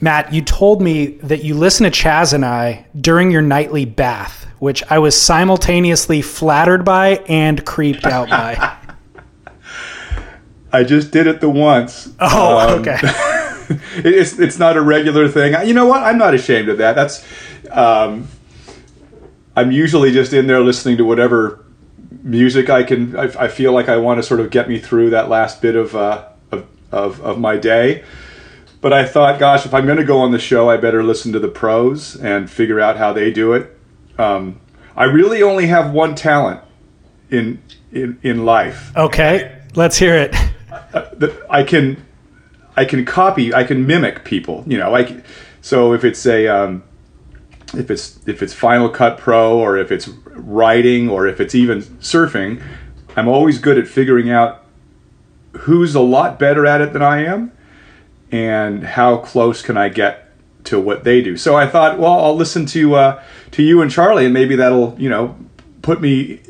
Matt, you told me that you listen to Chas and I during your nightly bath, which I was simultaneously flattered by and creeped out by. I just did it the once. Oh, um, okay. it's it's not a regular thing. You know what? I'm not ashamed of that. That's um, I'm usually just in there listening to whatever music I can. I, I feel like I want to sort of get me through that last bit of uh, of, of, of my day. But I thought, gosh, if I'm going to go on the show, I better listen to the pros and figure out how they do it. Um, I really only have one talent in in in life. Okay, let's hear it. I can I can copy, I can mimic people. You know, like so if it's a um, if it's if it's Final Cut Pro or if it's writing or if it's even surfing, I'm always good at figuring out who's a lot better at it than I am and how close can I get to what they do. So I thought, well, I'll listen to uh, to you and Charlie, and maybe that'll you know put me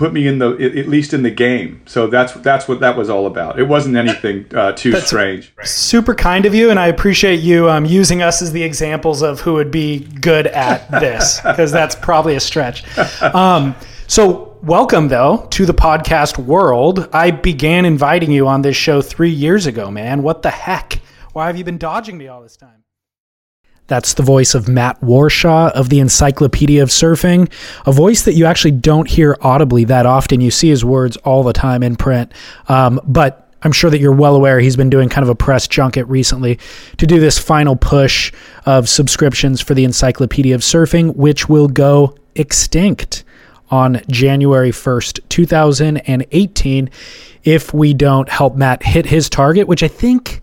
put me in the at least in the game. So that's that's what that was all about. It wasn't anything uh, too that's strange. Super kind of you, and I appreciate you um, using us as the examples of who would be good at this because that's probably a stretch. Um, so welcome though to the podcast world. I began inviting you on this show three years ago, man. What the heck? Why have you been dodging me all this time? That's the voice of Matt Warshaw of the Encyclopedia of Surfing, a voice that you actually don't hear audibly that often. You see his words all the time in print. Um, but I'm sure that you're well aware he's been doing kind of a press junket recently to do this final push of subscriptions for the Encyclopedia of Surfing, which will go extinct on January 1st, 2018, if we don't help Matt hit his target, which I think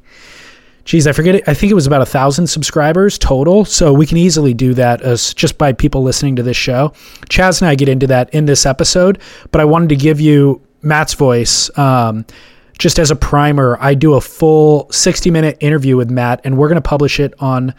geez, I forget it. I think it was about a thousand subscribers total. So we can easily do that as just by people listening to this show. Chas and I get into that in this episode, but I wanted to give you Matt's voice. Um, just as a primer, I do a full 60 minute interview with Matt, and we're going to publish it on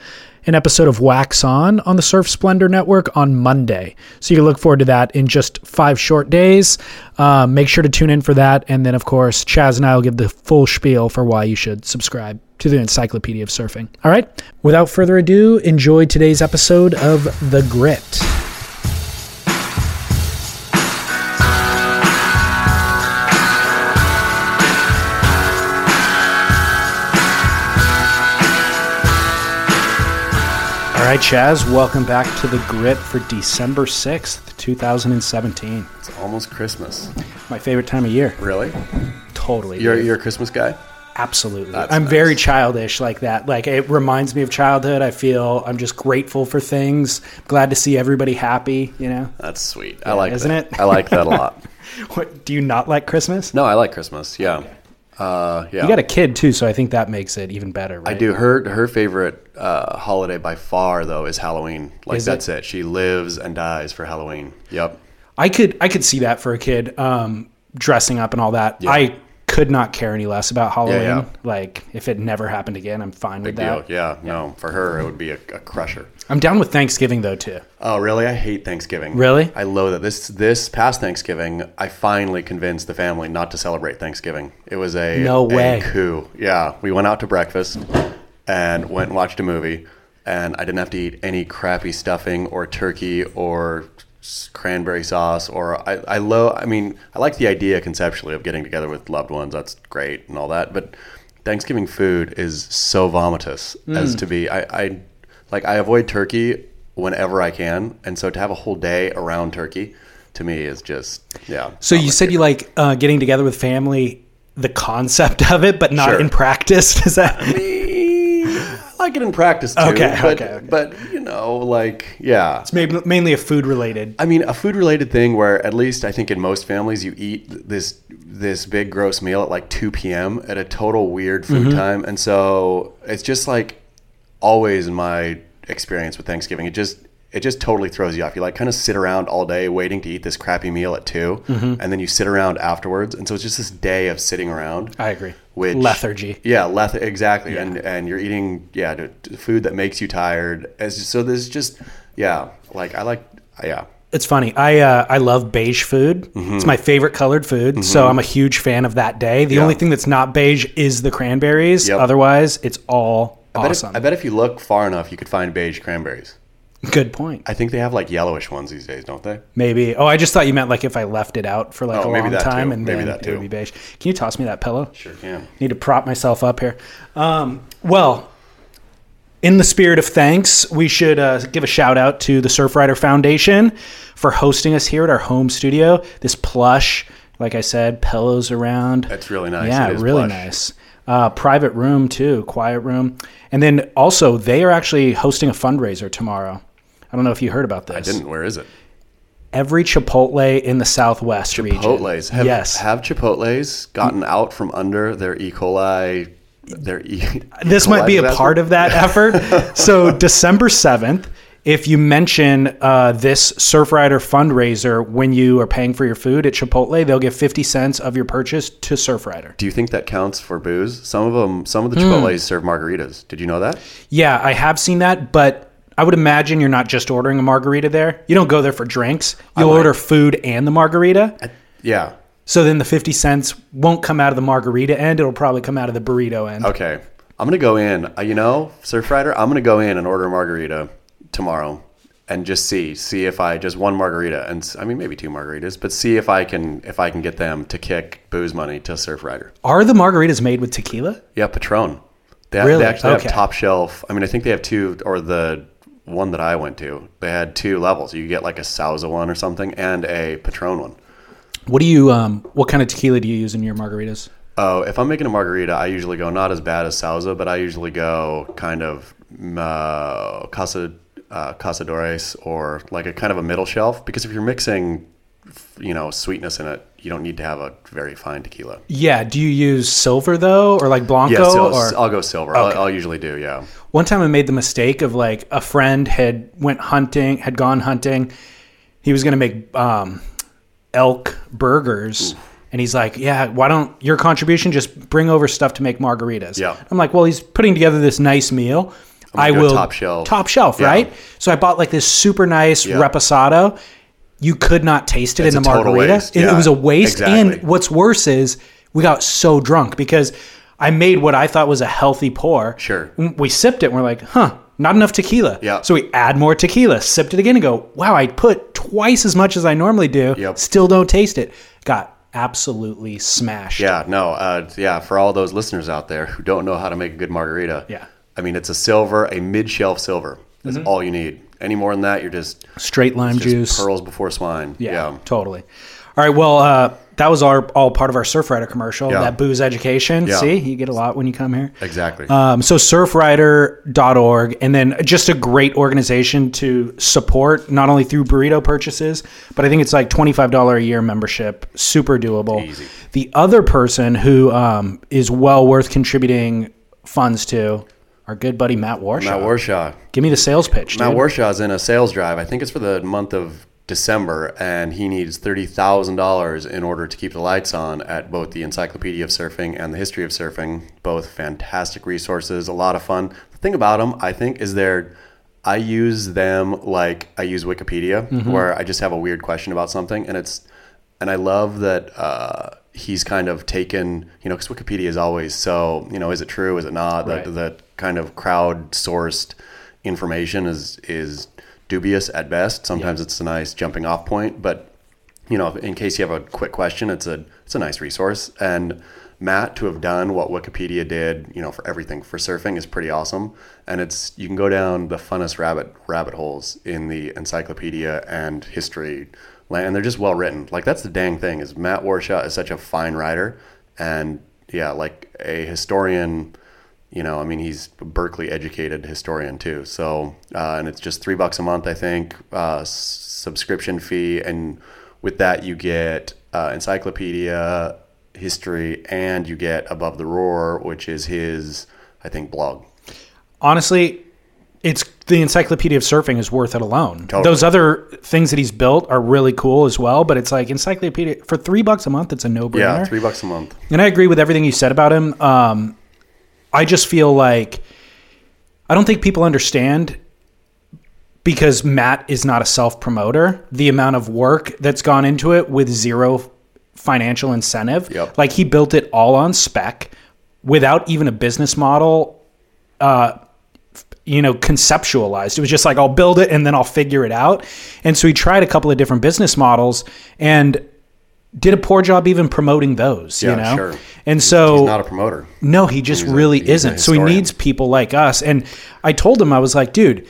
an episode of Wax On on the Surf Splendor Network on Monday. So you can look forward to that in just five short days. Um, make sure to tune in for that. And then, of course, Chas and I will give the full spiel for why you should subscribe to the Encyclopedia of Surfing. All right, without further ado, enjoy today's episode of The Grit. Right, Chas, welcome back to The Grit for December 6th, 2017. It's almost Christmas. My favorite time of year. Really? Totally. You're, you're a Christmas guy? Absolutely. That's I'm nice. very childish like that. Like it reminds me of childhood. I feel I'm just grateful for things. Glad to see everybody happy, you know. That's sweet. Yeah, I like isn't that. it? I like that a lot. what, do you not like Christmas? No, I like Christmas. Yeah. Okay. Uh, yeah. You got a kid too, so I think that makes it even better. Right? I do. Her her favorite uh, holiday by far though is Halloween. Like is that's it? it? She lives and dies for Halloween. Yep. I could I could see that for a kid, um, dressing up and all that. Yeah. I could not care any less about Halloween. Yeah, yeah. Like if it never happened again, I'm fine Big with that. Deal. Yeah, no, for her it would be a, a, crusher. I'm down with Thanksgiving though too. Oh really? I hate Thanksgiving. Really? I loathe it. This this past Thanksgiving, I finally convinced the family not to celebrate Thanksgiving. It was a no way a coup. Yeah, we went out to breakfast and went and watched a movie, and I didn't have to eat any crappy stuffing or turkey or cranberry sauce or I, I love I mean I like the idea conceptually of getting together with loved ones that's great and all that but Thanksgiving food is so vomitous mm. as to be I, I like I avoid turkey whenever I can and so to have a whole day around turkey to me is just yeah so you said you like uh, getting together with family the concept of it but not sure. in practice does that like it in practice too. Okay, but, okay, okay. But you know, like yeah, it's maybe mainly a food related. I mean, a food related thing where at least I think in most families you eat this this big gross meal at like two p.m. at a total weird food mm-hmm. time, and so it's just like always in my experience with Thanksgiving, it just it just totally throws you off. You like kind of sit around all day waiting to eat this crappy meal at 2 mm-hmm. and then you sit around afterwards, and so it's just this day of sitting around. I agree. Which lethargy. Yeah, leth exactly, yeah. and and you're eating yeah food that makes you tired. As so there's just yeah like I like yeah. It's funny. I uh, I love beige food. Mm-hmm. It's my favorite colored food. Mm-hmm. So I'm a huge fan of that day. The yeah. only thing that's not beige is the cranberries. Yep. Otherwise, it's all I bet, awesome. if, I bet if you look far enough, you could find beige cranberries. Good point. I think they have like yellowish ones these days, don't they? Maybe. Oh, I just thought you meant like if I left it out for like Oh, a maybe long that time too. and Maybe then that it would too. be beige. Can you toss me that pillow? Sure can. Need to prop myself up here. Um, well, in the spirit of thanks, we should uh, give a shout out to the Surfrider Foundation for hosting us here at our home studio. This plush, like I said, pillows around. That's really nice. Yeah, really plush. nice. Uh, private room too, quiet room, and then also they are actually hosting a fundraiser tomorrow. I don't know if you heard about this. I didn't. Where is it? Every Chipotle in the Southwest region. Chipotle's. Have, yes. Have Chipotle's gotten out from under their E. coli? Their E. this might be a part of that effort. so December seventh, if you mention uh, this Surfrider fundraiser when you are paying for your food at Chipotle, they'll give fifty cents of your purchase to Surfrider. Do you think that counts for booze? Some of them, some of the Hmm. Chipotle's serve margaritas. Did you know that? Yeah, I have seen that, but I would imagine you're not just ordering a margarita there. You don't go there for drinks. You'll order food and the margarita. Yeah. So then the fifty cents won't come out of the margarita end. It'll probably come out of the burrito end. Okay. I'm gonna go in. Uh, you know, Surfrider, I'm gonna go in and order a margarita tomorrow, and just see see if I just one margarita, and s- I mean maybe two margaritas, but see if I can if I can get them to kick booze money to Surfrider. Are the margaritas made with tequila? Yeah, Patron. They, Really? they actually Okay. have top shelf. I mean, I think they have two, or the one that I went to, they had two levels. You get like a Sauza one or something, and a Patron one. What do you um? What kind of tequila do you use in your margaritas? Oh, if I'm making a margarita, I usually go not as bad as Sauza, but I usually go kind of uh, Casa uh, Cazadores or like a kind of a middle shelf because if you're mixing, you know, sweetness in it, you don't need to have a very fine tequila. Yeah. Do you use silver though, or like blanco? Yeah, sil- or I'll go silver. Okay. I'll, I'll usually do. Yeah. one time I made the mistake of like a friend had went hunting, had gone hunting. He was gonna make um, elk burgers. And he's like, "Yeah, why don't your contribution just bring over stuff to make margaritas?" Yeah. I'm like, "Well, he's putting together this nice meal. I will top shelf. top shelf, Yeah. right?" So I bought like this super nice Yeah. reposado. You could not taste it in the margarita. waste. It, it was a waste. exactly. And what's worse is we got so drunk because I made what I thought was a healthy pour. Sure. We sipped it and we're like, huh, not enough tequila. Yeah. So we add more tequila, sipped it again and go, wow, I put twice as much as I normally do. Yep. Still don't taste it. Got absolutely smashed. Yeah, no, uh, yeah. For all those listeners out there who don't know how to make a good margarita, Yeah. Mm-hmm. I mean, it's a silver, a mid-shelf silver. That's all you need. Any more than that, you're just, Straight lime just juice. pearls before swine. Yeah, Yeah. totally. All right. Well, uh, that was our all part of our Surfrider commercial. Yeah. That booze education. Yeah. See, you get a lot when you come here. exactly. Um, so surfrider.org, and then just a great organization to support, not only through burrito purchases, but I think it's like $25 a year membership. Super doable. Easy. The other person who um, is well worth contributing funds to, our good buddy Matt Warshaw. Matt Warshaw. Give me the sales pitch, Matt dude. Warshaw's in a sales drive. I think it's for the month of December, and he needs thirty thousand dollars in order to keep the lights on at both the Encyclopedia of Surfing and the History of Surfing. Both fantastic resources, a lot of fun. The thing about them, I think, is they're I use them like I use Wikipedia, where I just have a weird question about something, and it's and I love that uh, he's kind of taken, you know, because Wikipedia is always so, you know, is it true, is it not? Right. That that kind of crowd-sourced information is is dubious at best. Sometimes it's a nice jumping off point, but you know, in case you have a quick question, it's a it's a nice resource. And Matt to have done what Wikipedia did, you know, for everything for surfing is pretty awesome. And it's you can go down the funnest rabbit rabbit holes in the encyclopedia and history. And they're just well written. Like that's the dang thing is Matt Warshaw is such a fine writer, and yeah, like a historian. You know, I mean, he's a Berkeley educated historian too. So, uh, and it's just three bucks a month, I think, uh, subscription fee. And with that, you get uh, encyclopedia, history, and you get Above the Roar, which is his, I think, blog. honestly, it's the Encyclopedia of Surfing is worth it alone. Totally. Those other things that he's built are really cool as well, but it's like Encyclopedia for three bucks a month. It's a no brainer. Yeah, three bucks a month. And I agree with everything you said about him. Um, I just feel like I don't think people understand because Matt is not a self promoter, the amount of work that's gone into it with zero financial incentive. Yep. Like he built it all on spec without even a business model uh, you know conceptualized it was just like i'll build it and then i'll figure it out and so he tried a couple of different business models and did a poor job even promoting those you know sure. and so He's not a promoter. no, he just He's really a isn't. So he needs people like us. And I told him, I was like, dude,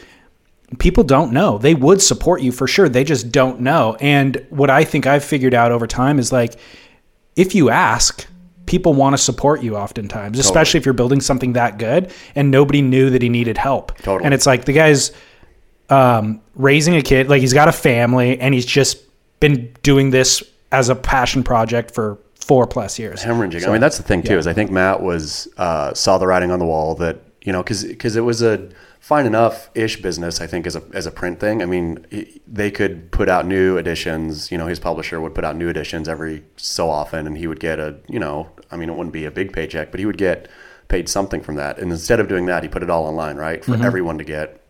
people don't know. They would support you for sure. They just don't know. And what I think I've figured out over time is like, if you ask, people want to support you oftentimes, especially if you're building something that good and nobody knew that he needed help. Totally. And it's like the guy's um, raising a kid, like he's got a family and he's just been doing this as a passion project for four plus years. hemorrhaging. I mean, that's the thing too. Is I think Matt was uh, saw the writing on the wall that you know because it was a fine enough ish business. I think as a as a print thing. I mean, he- they could put out new editions. You know, his publisher would put out new editions every so often, and he would get a you know, I mean, it wouldn't be a big paycheck, but he would get paid something from that. And instead of doing that, he put it all online, right, Mm-hmm. for everyone to get.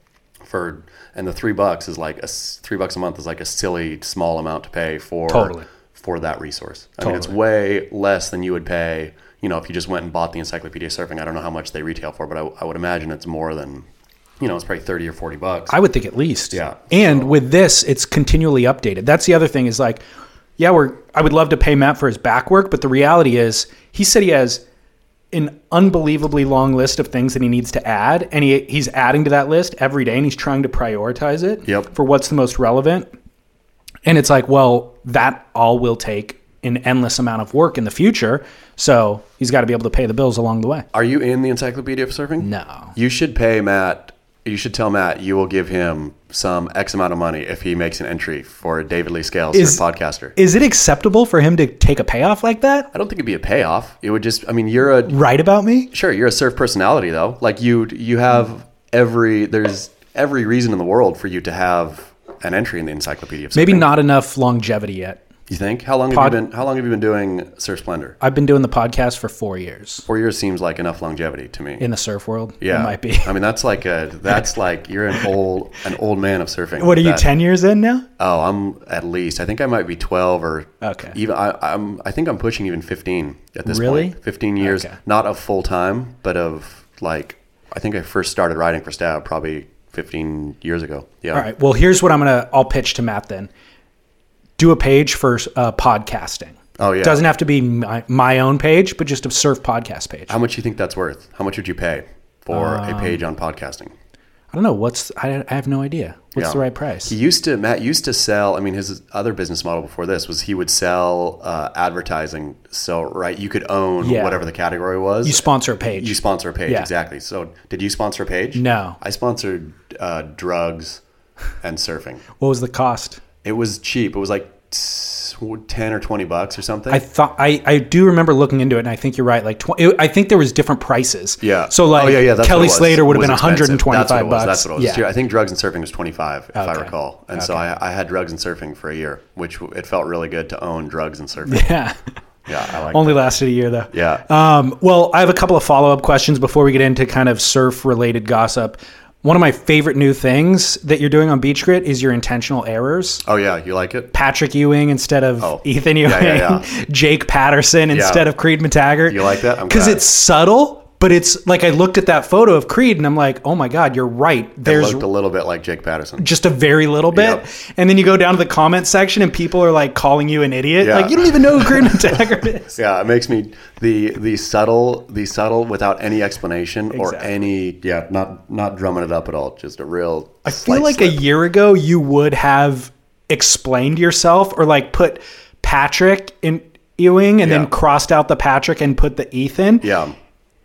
For and the three bucks is like a three bucks a month is like a silly small amount to pay for Totally. for that resource. I mean, it's way less than you would pay, you know, if you just went and bought the Encyclopedia Surfing. I don't know how much they retail for, but I, I would imagine it's more than, you know, it's probably 30 or 40 bucks. I would think at least. Yeah. And with this, it's continually updated. That's the other thing is like, yeah, we're I would love to pay Matt for his back work, but the reality is he said he has an unbelievably long list of things that he needs to add, and he he's adding to that list every day and he's trying to prioritize it Yep. for what's the most relevant. And it's like, well, that all will take an endless amount of work in the future. So he's got to be able to pay the bills along the way. Are you in the Encyclopedia of Surfing? No. You should pay Matt, you should tell Matt you will give him some X amount of money if he makes an entry for David Lee Scales, Is- Surf podcaster. Is it acceptable for him to take a payoff like that? I don't think it'd be a payoff. It would just, I mean, you're a, Right about me? Sure, you're a surf personality though. Like you you have every there's every reason in the world for you to have an entry in the Encyclopedia. Maybe not enough longevity yet. You think? How long Pod- have you been how long have you been doing Surf Splendor? I've been doing the podcast for four years Four years seems like enough longevity to me. in the surf world. yeah. It might be. I mean that's like a that's like you're an old an old man of surfing. What are you, That- 10 years in now? Oh, I'm at least. I think I might be 12 or Okay. even I, I'm I think I'm pushing even 15 at this Really? point. 15 years, Okay. not of full time, but of like I think I first started writing for Stab probably 15 years ago. Yeah. All right. Well, here's what I'm going to, I'll pitch to Matt then. Do a page for uh, podcasting. Oh, yeah. Doesn't have to be my, my own page, but just a surf podcast page. How much do you think that's worth? How much would you pay for Um, a page on podcasting? I don't know. What's, I, I have no idea. What's Yeah. the right price? He used to Matt used to sell. I mean, his other business model before this was he would sell uh, advertising. So right, you could own Yeah. whatever the category was. you sponsor a page. You sponsor a page Yeah. exactly. So did you sponsor a page? No. I sponsored uh, drugs and surfing. what was the cost? It was cheap. It was like ten or twenty bucks or something. I thought I, I do remember looking into it, and I think you're right. Like tw- it, I think there was different prices. yeah. So like oh, yeah, yeah, Kelly what it was. Slater would have been expensive. 125 That's what it was. bucks. That's what it was. Yeah. I think drugs and surfing was 25 if I recall. And so I, I had drugs and surfing for a year, which it felt really good to own drugs and surfing. Yeah. yeah, I like Only lasted a year though. Yeah. Um, well, I have a couple of follow up questions before we get into kind of surf related gossip. One of my favorite new things that you're doing on Beach Grit is your intentional errors. Oh yeah, you like it? Patrick Ewing instead of Oh. Ethan Ewing, Yeah, yeah, yeah. Jake Paterson instead of Creed McTaggart. You like that? Because it's subtle, but it's like I looked at that photo of Creed and I'm like, oh my God, you're right. It There's looked a little bit like Jake Paterson. just a very little bit. Yep. And then you go down to the comment section and people are like calling you an idiot. Yeah. Like, you don't even know who Creed McTaggart is. Yeah, it makes me the the subtle the subtle without any explanation or any yeah not not drumming it up at all. Just a real. I feel like a year ago you would have explained yourself or like put Patrick in Ewing and Yeah. then crossed out the Patrick and put the Ethan. yeah.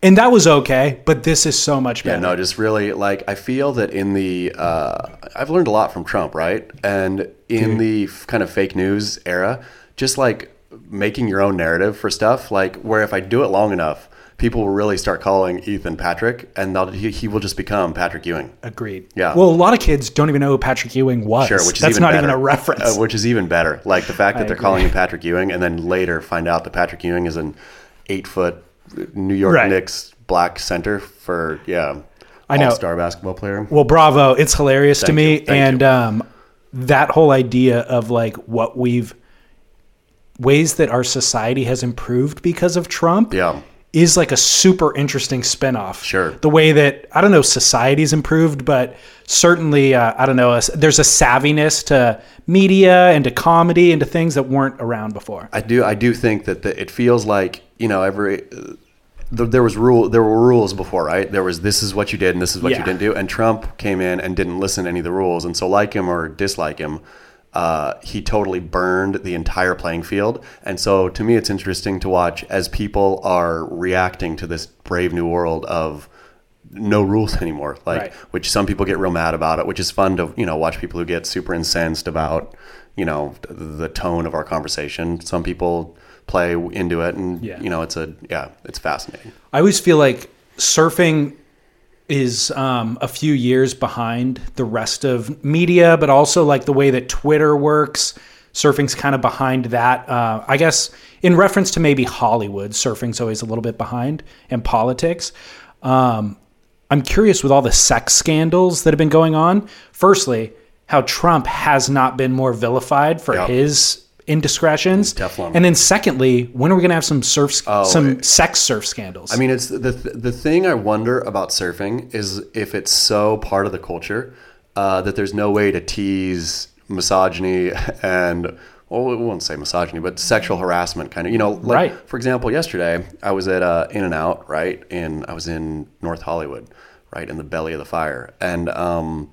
And that was okay, but this is so much better. Yeah, no, just really like I feel that in the uh, I've learned a lot from Trump, right? And in the f- kind of fake news era, just like making your own narrative for stuff, like where if I do it long enough, people will really start calling Ethan Patrick, and he, he will just become Patrick Ewing. Agreed. Yeah. Well, a lot of kids don't even know who Patrick Ewing was. Sure, which is That's even not better. even a reference. Uh, which is even better. Like the fact that they're agree. calling him Patrick Ewing, and then later find out that Patrick Ewing is an eight foot New York Right. Knicks black center for yeah, I know. all-star basketball player. Well, bravo. It's hilarious to me. and um, that whole idea of like what we've ways that our society has improved because of Trump Yeah, is like a super interesting spinoff. Sure. The way that I don't know society's improved, but certainly uh, I don't know. a- There's a savviness to media and to comedy and to things that weren't around before. I do. I do think that the, it feels like you know every. The, there was rule. There were rules before, right? There was this is what you did and this is what Yeah. you didn't do. And Trump came in and didn't listen to any of the rules. And so, like him or dislike him, uh, he totally burned the entire playing field. And so, to me, it's interesting to watch as people are reacting to this brave new world of no rules anymore. Like, Right. which some people get real mad about it, which is fun to you know watch people who get super incensed about you know the tone of our conversation. Some people play into it, and Yeah. you know it's a yeah, it's fascinating. I always feel like surfing is um, a few years behind the rest of media, but also like the way that Twitter works. Surfing's kind of behind that. Uh, I guess in reference to maybe Hollywood, surfing's always a little bit behind, and politics. Um, I'm curious with all the sex scandals that have been going on. Firstly, how Trump has not been more vilified for Yeah. his indiscretions, Teflon. and then secondly, when are we going to have some surf, Oh, some it- sex surf scandals? I mean, it's the the thing I wonder about surfing is if it's so part of the culture uh, that there's no way to tease misogyny and well, we won't say misogyny, but sexual harassment kind of. You know, like Right. for example, yesterday I was at uh, In and Out, right, And I was in North Hollywood, right in the belly of the fire, and um,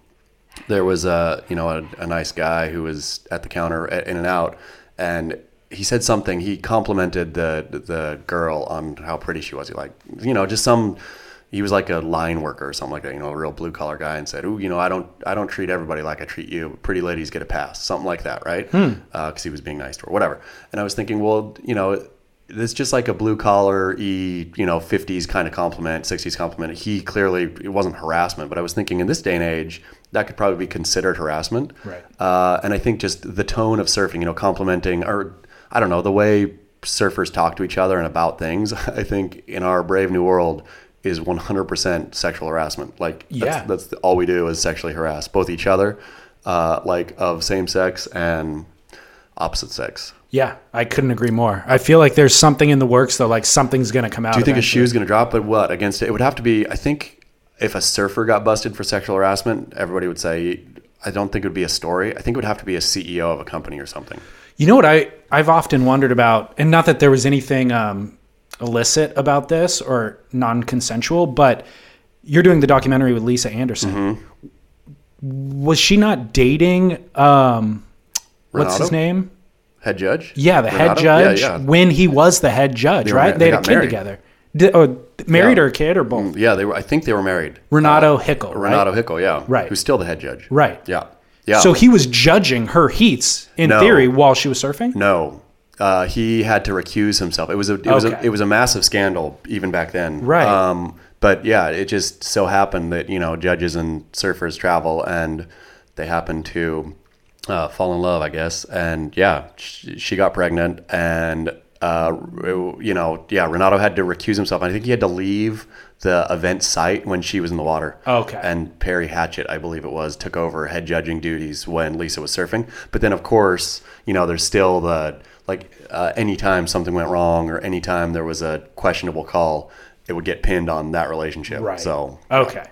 there was a you know a, a nice guy who was at the counter at In and Out, and he said something. He complimented the the girl on how pretty she was. He like you know just some. He was like a line worker or something like that, you know, a real blue collar guy, and said, "Ooh, you know, I don't, I don't treat everybody like I treat you. Pretty ladies get a pass, something like that, right? Hmm. Uh, because he was being nice to her, whatever." And I was thinking, well, you know, it's just like a blue collar e you know 50s kind of compliment 60s compliment he clearly it wasn't harassment but i was thinking in this day and age that could probably be considered harassment Right. uh, and i think just the tone of surfing you know complimenting or i don't know the way surfers talk to each other and about things i think in our brave new world is 100% sexual harassment like Yeah. that's, the, all we do is sexually harass both each other uh, like of same sex and opposite sex Yeah, I couldn't agree more. I feel like there's something in the works though, like something's going to come out. Do you think a eventually. shoe's going to drop? But what against it? It would have to be. I think if a surfer got busted for sexual harassment, everybody would say. I don't think it would be a story. I think it would have to be a CEO of a company or something. You know what I I've often wondered about, and not that there was anything um, illicit about this or non-consensual, but you're doing the documentary with Lisa Andersen. Mm-hmm. Was she not dating? Um, what's his name? Head judge. Yeah, the head judge. Yeah, yeah. When he was the head judge, were right? they they had a kid married. together. Did, oh, married Yeah. or a kid or both? Yeah, they were. I think they were married. Renato Uh, Hickel. right? Renato Hickel. Yeah. Right. Who's still the head judge. Right. Yeah. Yeah. So he was judging her heats in No. theory while she was surfing. No. Uh, he had to recuse himself. It was a it was a it was a massive scandal even back then. Right. Um, but yeah, it just so happened that you know judges and surfers travel, and they happen to uh, fall in love, I guess. And yeah, she, she got pregnant, and uh, you know, yeah, Renato had to recuse himself. I think he had to leave the event site when she was in the water. Okay. And Perry Hatchett, I believe it was, took over head judging duties when Lisa was surfing. But then, of course, you know, there's still the like uh, anytime something went wrong or anytime there was a questionable call, it would get pinned on that relationship. Right. So Okay.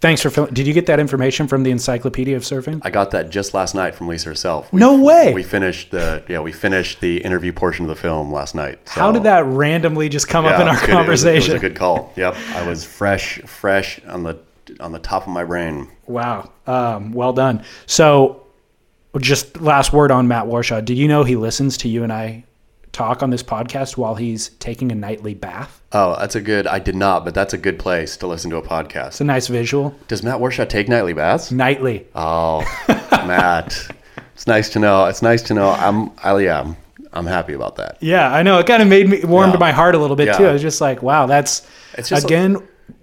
Thanks for filling. Did you get that information from the Encyclopedia of Surfing? I got that just last night from Lisa herself. We, No way. We finished the yeah we finished the interview portion of the film last night. So, How did that randomly just come up in our good. It was- conversation? It was, a good call. Yep, I was fresh, fresh on the on the top of my brain. Wow. Um, well done. So, just last word on Matt Warshaw. Do you know he listens to you and I talk on this podcast while he's taking a nightly bath? Oh, that's a good. I did not, but that's a good place to listen to a podcast. It's a nice visual. Does Matt Warshaw take nightly baths? Nightly. Oh, Matt, it's nice to know. It's nice to know. I'm. I, yeah, I'm, I'm happy about that. Yeah, I know. It kind of made me warmed Yeah. my heart a little bit Yeah. too. I was just like, wow, that's again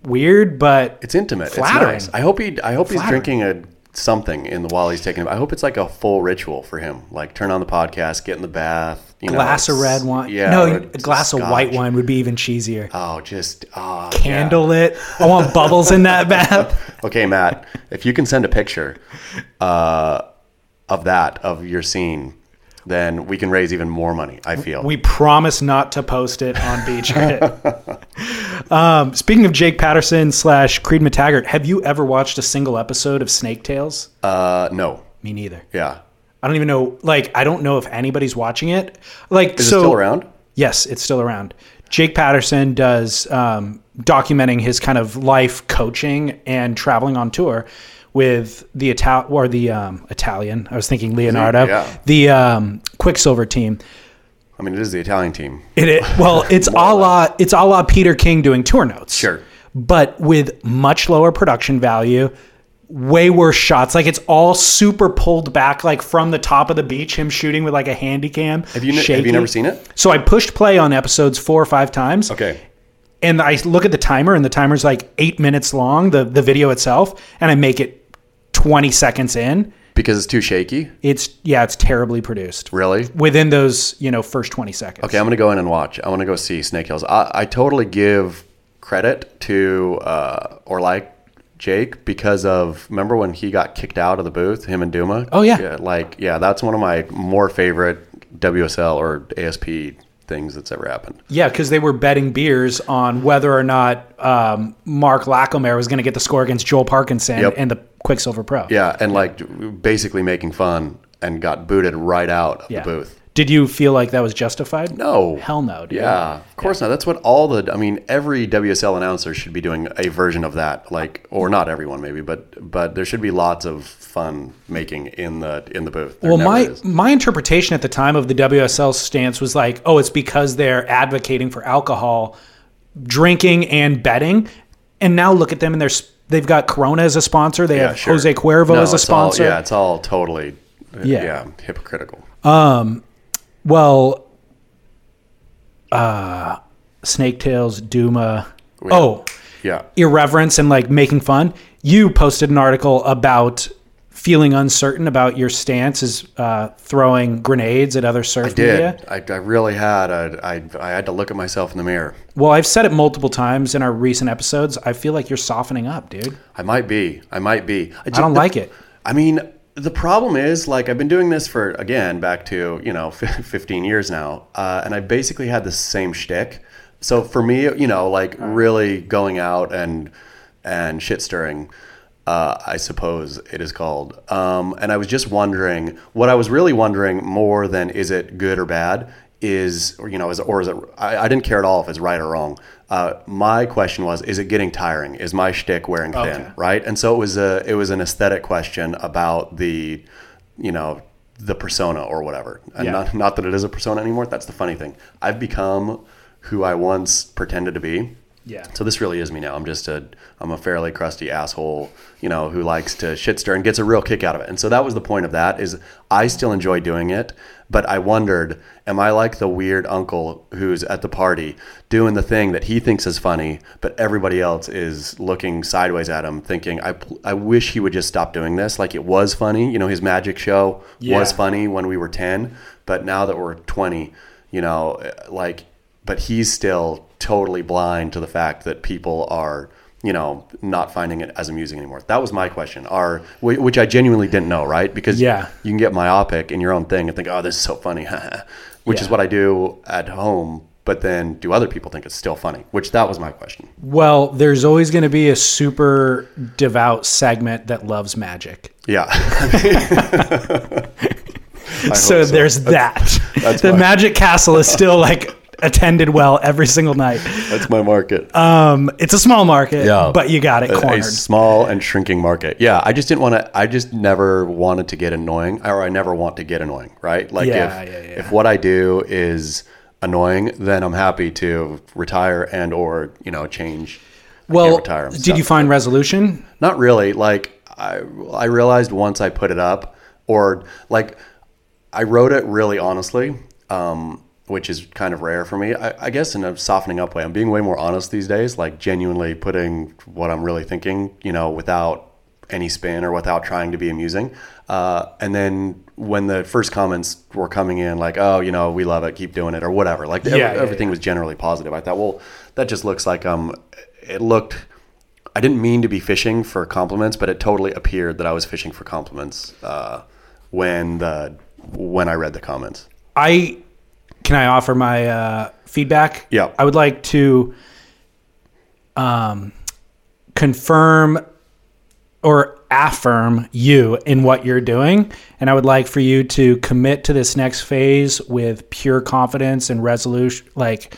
weird, but It's intimate. Flattering. It's nice. I hope he. I hope he's drinking a something in the while he's taking. I hope it's like a full ritual for him. Like turn on the podcast, get in the bath. You know, glass of red wine. Yeah. no, a glass of white wine would be even cheesier. Oh, just oh, Candle it. I want bubbles in that bath. Okay, Matt, if you can send a picture uh, of that of your scene, then we can raise even more money. I feel. We promise not to post it on Beach Grit. um, speaking of Jake Paterson slash Creed McTaggart, have you ever watched a single episode of Snake Tales? uh, no. Me neither. Yeah. I don't even know. Like, I don't know if anybody's watching it. Like, Is so it still around? Yes, it's still around. Jake Paterson does um, documenting his kind of life coaching and traveling on tour with the Ital or the um, Italian. I was thinking Leonardo, Yeah. the um, Quiksilver team. I mean, it is the Italian team. It, it well, it's a la it's a la Peter King doing tour notes. Sure. but with much lower production value, way worse shots. Like it's all super pulled back, like from the top of the beach. Him shooting with like a handy cam. Have you ne- have you never seen it? So I pushed play on episodes four or five times. Okay. And I look at the timer, and the timer's like eight minutes long, the the video itself, and I make it twenty seconds in. Because it's too shaky. It's yeah, it's terribly produced. Really? Within those, you know, first twenty seconds. Okay, I'm gonna go in and watch. I want to go see Snake Tales. I, I totally give credit to uh, or like Jake because of remember when he got kicked out of the booth, him and Duma. Oh, yeah. like yeah, that's one of my more favorite WSL or ASP things that's ever happened. Yeah, because they were betting beers on whether or not um, Marc Lacomare was going to get the score against Joel Parkinson Yep. and the Quiksilver Pro. Yeah, and like basically making fun and got booted right out of Yeah. the booth. Did you feel like that was justified? No. Hell no, dude. Yeah, of course not. That's what all the. I mean, every WSL announcer should be doing a version of that. Like, or not everyone, maybe, but but there should be lots of fun making in the in the booth. There Well, my is. my interpretation at the time of the WSL stance was like, oh, it's because they're advocating for alcohol, drinking, and betting. And now look at them, and they're, they've got Corona as a sponsor. They Yeah, have sure. Jose Cuervo No, as a it's all- sponsor. yeah, it's all totally. Yeah. Yeah. hypocritical. Um, Well, uh, Snake Tales, Duma. Oh, Yeah. irreverence and like making fun. You posted an article about feeling uncertain about your stance is uh, throwing grenades at other surf media. Did I, I really had I I had to look at myself in the mirror. Well, I've said it multiple times in our recent episodes. I feel like you're softening up, dude. I might be. I might be. I, I don't like it. I mean, the problem is like I've been doing this for again back to you know 15 years now, uh, and I basically had the same shtick. So for me, you know, like really going out and and shit stirring, uh, I suppose it is called. Um, and I was just wondering what I was really wondering more than is it good or bad is or you know is or is it I, I didn't care at all if it's right or wrong. Uh, my question was, is it getting tiring? Is my shtick wearing thin? Okay. right? And so it was a it was an aesthetic question about the, you know, the persona or whatever. And Yeah. not not that it is a persona anymore. That's the funny thing. I've become who I once pretended to be. Yeah. So this really is me now. I'm just a I'm a fairly crusty asshole, you know, who likes to shit stir and gets a real kick out of it. And so that was the point of that is I still enjoy doing it, but I wondered, am I like the weird uncle who's at the party doing the thing that he thinks is funny, but everybody else is looking sideways at him thinking I I wish he would just stop doing this like it was funny, you know, his magic show Yeah. was funny when we were 10, but now that we're 20, you know, like but he's still totally blind to the fact that people are you know not finding it as amusing anymore that was my question are which i genuinely didn't know right because Yeah. you can get myopic in your own thing and think oh this is so funny which is what i do at home but then do other people think it's still funny which that was my question Well, there's always going to be a super devout segment that loves magic. yeah I So there's that. that's the fine. Magic Castle is still like attended well every single night. that's my market Um, it's a small market, Yeah. but you got it a, a cornered. small and shrinking market. Yeah, I just didn't want to. I just never wanted to get annoying, or I never want to get annoying. Right? Like Yeah, if yeah, yeah. if what I do is annoying, then I'm happy to retire and or you know change. I well, retire. Did stuck. you find resolution? Not really. Like I, I realized once I put it up, or like I wrote it really honestly, um, which is kind of rare for me. I, I guess in a softening up way, I'm being way more honest these days. Like genuinely putting what I'm really thinking, you know, without any spin or without trying to be amusing. Uh, and then when the first comments were coming in, like, "Oh, you know, we love it, keep doing it," or whatever, like Yeah, every- yeah, everything was generally positive. I thought, well, that just looks like um, it looked. I didn't mean to be fishing for compliments, but it totally appeared that I was fishing for compliments uh, when the when I read the comments. I can I offer my uh, feedback? Yeah. I would like to um, confirm or affirm you in what you're doing, and I would like for you to commit to this next phase with pure confidence and resolution, like.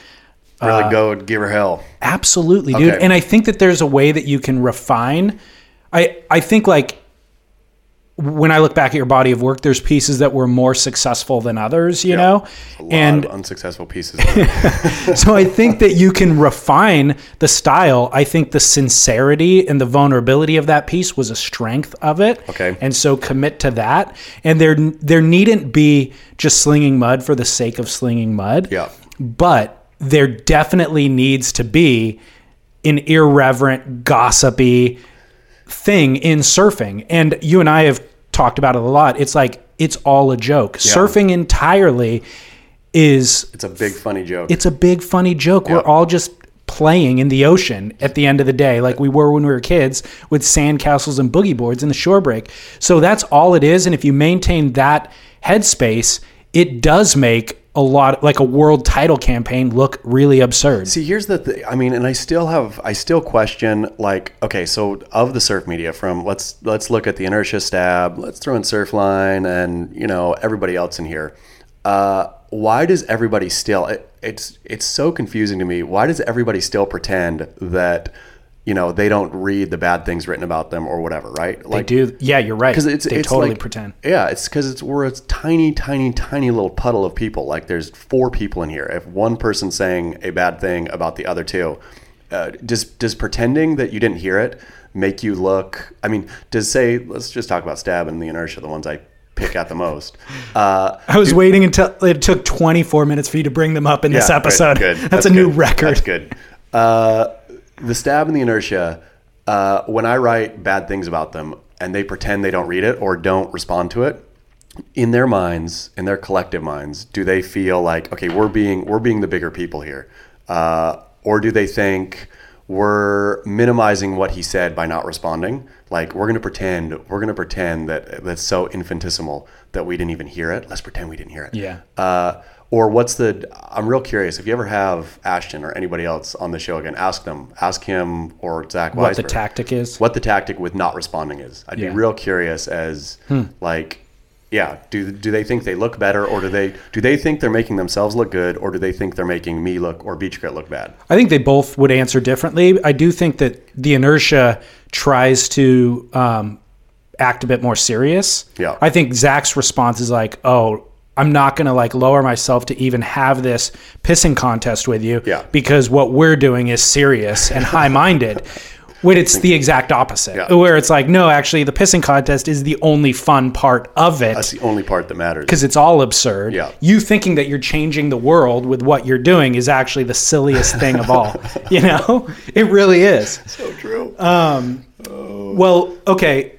Really go and give her hell. Absolutely, dude. Okay. And I think that there's a way that you can refine. I I think like when I look back at your body of work, there's pieces that were more successful than others, you know, A lot and unsuccessful pieces. so I think that you can refine the style. I think the sincerity and the vulnerability of that piece was a strength of it. Okay. And so commit to that. And there there needn't be just slinging mud for the sake of slinging mud. Yeah. But there definitely needs to be an irreverent, gossipy thing in surfing. And you and I have talked about it a lot. It's like it's all a joke. Surfing entirely is it's a big funny joke. it's a big funny joke. We're all just playing in the ocean at the end of the day, like we were when we were kids with sandcastles and boogie boards in the shore break. So that's all it is. And if you maintain that headspace, it does make a lot like a world title campaign look really absurd. See, here's the thing. I mean, and I still have, I still question, like, okay, so of the surf media, from let's let's look at the inertia stab, let's throw in Surfline, and you know everybody else in here. Uh, why does everybody still? It, it's it's so confusing to me. Why does everybody still pretend that you know they don't read the bad things written about them or whatever? Right? They Like, do. Yeah, you're right. because it's they it's totally like- pretend. Yeah, it's because it's we're a tiny, tiny, tiny little puddle of people. Like there's four people in here. If one person's saying a bad thing about the other two, uh, does does pretending that you didn't hear it make you look? I mean, does say let's just talk about stab and the inertia, the ones I pick out the most. Uh, I was waiting until it took 24 minutes for you to bring them up in this episode. Good, good. That's, a new record. That's good. Uh, the stab and the inertia. Uh, when I write bad things about them and they pretend they don't read it or don't respond to it, in their minds, in their collective minds, do they feel like okay, we're being we're being the bigger people here, uh, or do they think we're minimizing what he said by not responding? Like we're gonna pretend we're gonna pretend that that's so infinitesimal that we didn't even hear it. Let's pretend we didn't hear it. Yeah. Uh, or what's the? I'm real curious. If you ever have Ashton or anybody else on the show again, ask them, ask him or Zach What the tactic is. what the tactic with not responding is. I'd Yeah. be real curious as like, yeah, do do they think they look better, or do they do they think they're making themselves look good, or do they think they're making me look or Beach Grit look bad? I think they both would answer differently. I do think that the inertia tries to um, act a bit more serious. Yeah. I think Zach's response is like, "Oh, I'm not going to like lower myself to even have this pissing contest with you Yeah. because what we're doing is serious and high-minded." When it's the exact opposite, Yeah. where it's like, no, actually, the pissing contest is the only fun part of it. That's the only part that matters. because it's all absurd. Yeah. You thinking that you're changing the world with what you're doing is actually the silliest thing of all. You know, it really is. So true. Um, oh. Well, okay.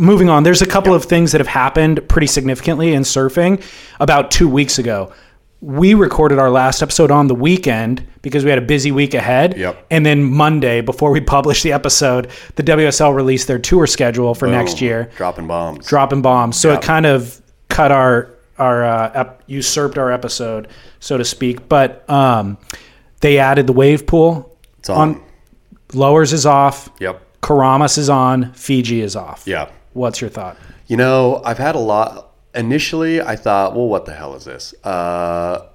Moving on, there's a couple of things that have happened pretty significantly in surfing. About two weeks ago, we recorded our last episode on the weekend because we had a busy week ahead. Yep. And then Monday, before we published the episode, the WSL released their tour schedule for next year. dropping bombs. dropping bombs. So it kind of cut our our uh, ep- usurped our episode, so to speak. But um, they added the wave pool. It's on. lowers is off. Yep. Keramas is on. Fiji is off. Yeah. What's your thought? You know, I've had a lot. Initially, I thought, well, what the hell is this? Uh,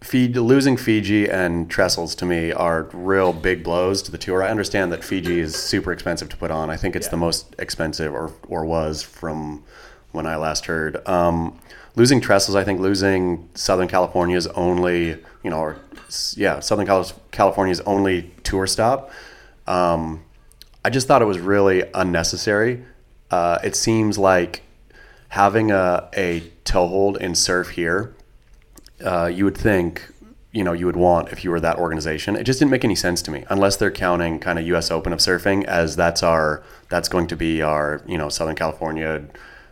Fiji, losing Fiji and Trestles to me are real big blows to the tour. I understand that Fiji is super expensive to put on. I think it's the most expensive, or or was from when I last heard. Um, losing Trestles, I think losing Southern California's only, you know, or yeah, Southern California's only tour stop. Um, I just thought it was really unnecessary. Uh, it seems like having a, a toehold in surf here, uh, you would think, you know, you would want if you were that organization. It just didn't make any sense to me, unless they're counting kind of U.S. Open of surfing as that's our that's going to be our you know Southern California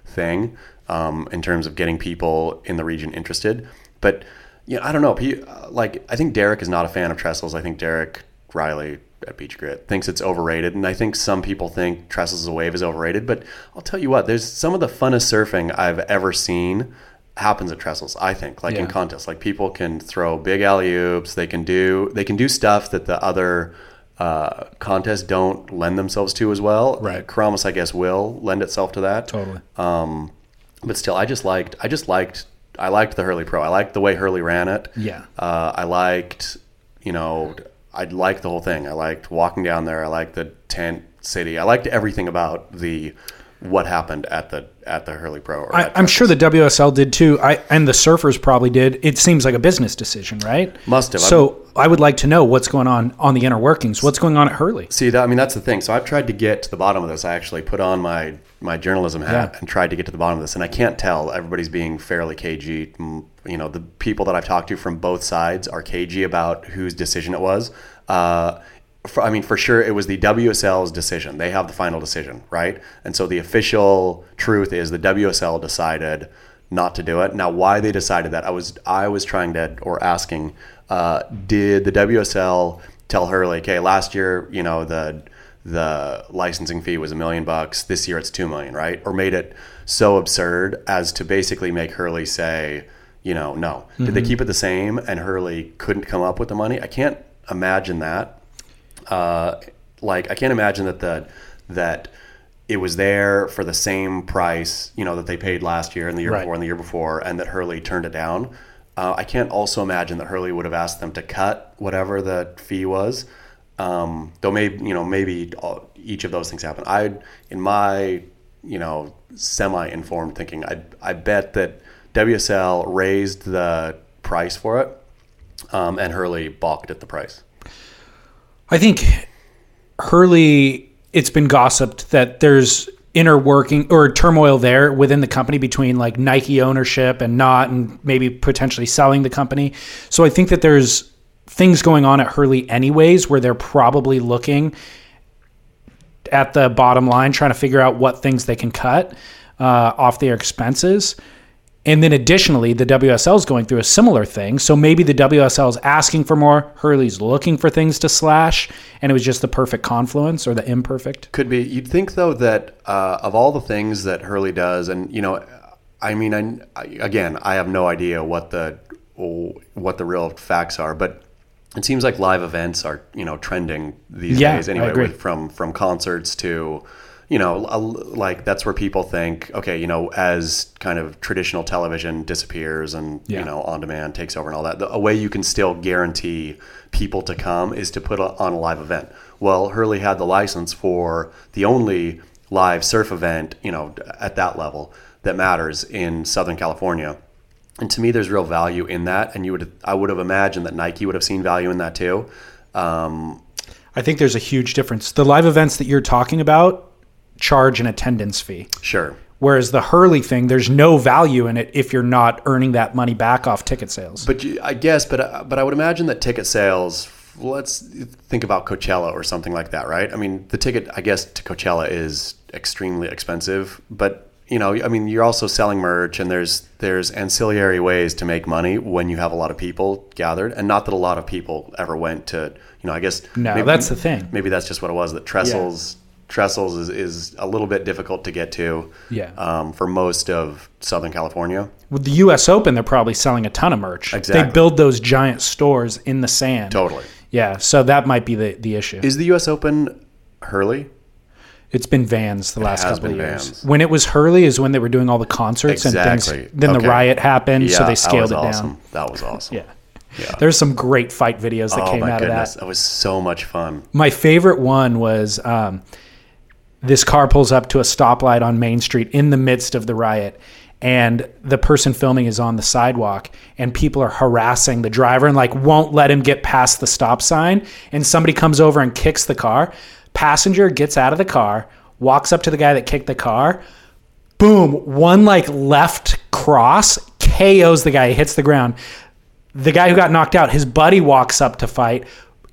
thing um, in terms of getting people in the region interested. But you know, I don't know. Uh, Like I think Derek is not a fan of trestles. I think Derek Rielly at Beach Grit thinks it's overrated, and I think some people think trestles as a wave is overrated. But I'll tell you what, there's some of the funnest surfing I've ever seen happens at Trestles. I think, like in contests, like people can throw big alley oops. They can do they can do stuff that the other uh, contests don't lend themselves to as well. Right. Keramas, I guess, will lend itself to that. Totally. Um, but still, I just liked I just liked I liked the Hurley Pro. I liked the way Hurley ran it. Yeah. Uh, I liked, you know, I liked the whole thing. I liked walking down there. I liked the tent city. I liked everything about the what happened at the at the Hurley Pro. Or I, I'm sure the WSL did too. I and the surfers probably did. It seems like a business decision, right? Must have. So I would like to know what's going on on the inner workings. What's going on at Hurley? See, that, I mean, that's the thing. So I've tried to get to the bottom of this. I actually put on my my journalism hat Yeah. and tried to get to the bottom of this, and I can't tell. Everybody's being fairly cagey. Mm, You know, the people that I've talked to from both sides are cagey about whose decision it was. Uh, for, I mean, for sure, it was the WSL's decision. They have the final decision, right? And so the official truth is the WSL decided not to do it. Now, why they decided that, I was I was trying to or asking, uh, did the WSL tell her like, hey, last year, you know, the the licensing fee was a million bucks. This year, it's two million, right? Or made it so absurd as to basically make Hurley say, you know, no. Did they keep it the same and Hurley couldn't come up with the money? I can't imagine that uh, like I can't imagine that the that it was there for the same price, you know, that they paid last year and the year Right. before and the year before, and that Hurley turned it down. Uh, I can't also imagine that Hurley would have asked them to cut whatever the fee was. Um, though maybe you know maybe all, each of those things happen. I, in my you know semi-informed thinking, I I bet that WSL raised the price for it, um, and Hurley balked at the price. I think Hurley. It's been gossiped that there's inner working or turmoil there within the company between like Nike ownership and not, and maybe potentially selling the company. So I think that there's things going on at Hurley anyways, where they're probably looking at the bottom line, trying to figure out what things they can cut uh, off their expenses. And then additionally, the WSL is going through a similar thing. So maybe the WSL is asking for more. Hurley's looking for things to slash, and it was just the perfect confluence or the imperfect. Could be. You'd think though that uh, of all the things that Hurley does, and you know, I mean, I, again, I have no idea what the what the real facts are, but it seems like live events are you know trending these Yeah, days anyway, with, from from concerts to you know like that's where people think okay you know as kind of traditional television disappears and Yeah. you know on demand takes over and all that the, a way you can still guarantee people to come is to put on a live event. Well hurley had the license for the only live surf event you know at that level that matters in southern california and to me there's real value in that and you would i would have imagined that nike would have seen value in that too um, I think there's a huge difference. The live events that you're talking about charge an attendance fee. sure Whereas the Hurley thing, there's no value in it if you're not earning that money back off ticket sales. But you, I guess, but uh, but I would imagine that ticket sales. Let's think about Coachella or something like that, right? I mean, the ticket, I guess, to Coachella is extremely expensive, but you know, I mean, you're also selling merch, and there's there's ancillary ways to make money when you have a lot of people gathered, and not that a lot of people ever went to, you know, I guess. No, that's the thing. Maybe that's just what it was. That Trestles Trestles is, is a little bit difficult to get to. Yeah. Um, for most of Southern California. With the U.S. Open, they're probably selling a ton of merch. Exactly. They build those giant stores in the sand. Totally. Yeah, so that might be the, the issue. Is the U.S. Open Hurley? It's been Vans the last couple of years. Vans. When it was Hurley is when they were doing all the concerts and things. Then Okay. the riot happened, so they scaled it that was down. awesome. That was awesome. Yeah. Yeah. There's some great fight videos that oh came out goodness, of that. that was so much fun. My favorite one was um, this car pulls up to a stoplight on Main Street in the midst of the riot. And the person filming is on the sidewalk, and people are harassing the driver and like won't let him get past the stop sign. And somebody comes over and kicks the car. Passenger gets out of the car, walks up to the guy that kicked the car. Boom! One like left cross KOs the guy. Hits the ground the guy who got knocked out, his buddy walks up to fight,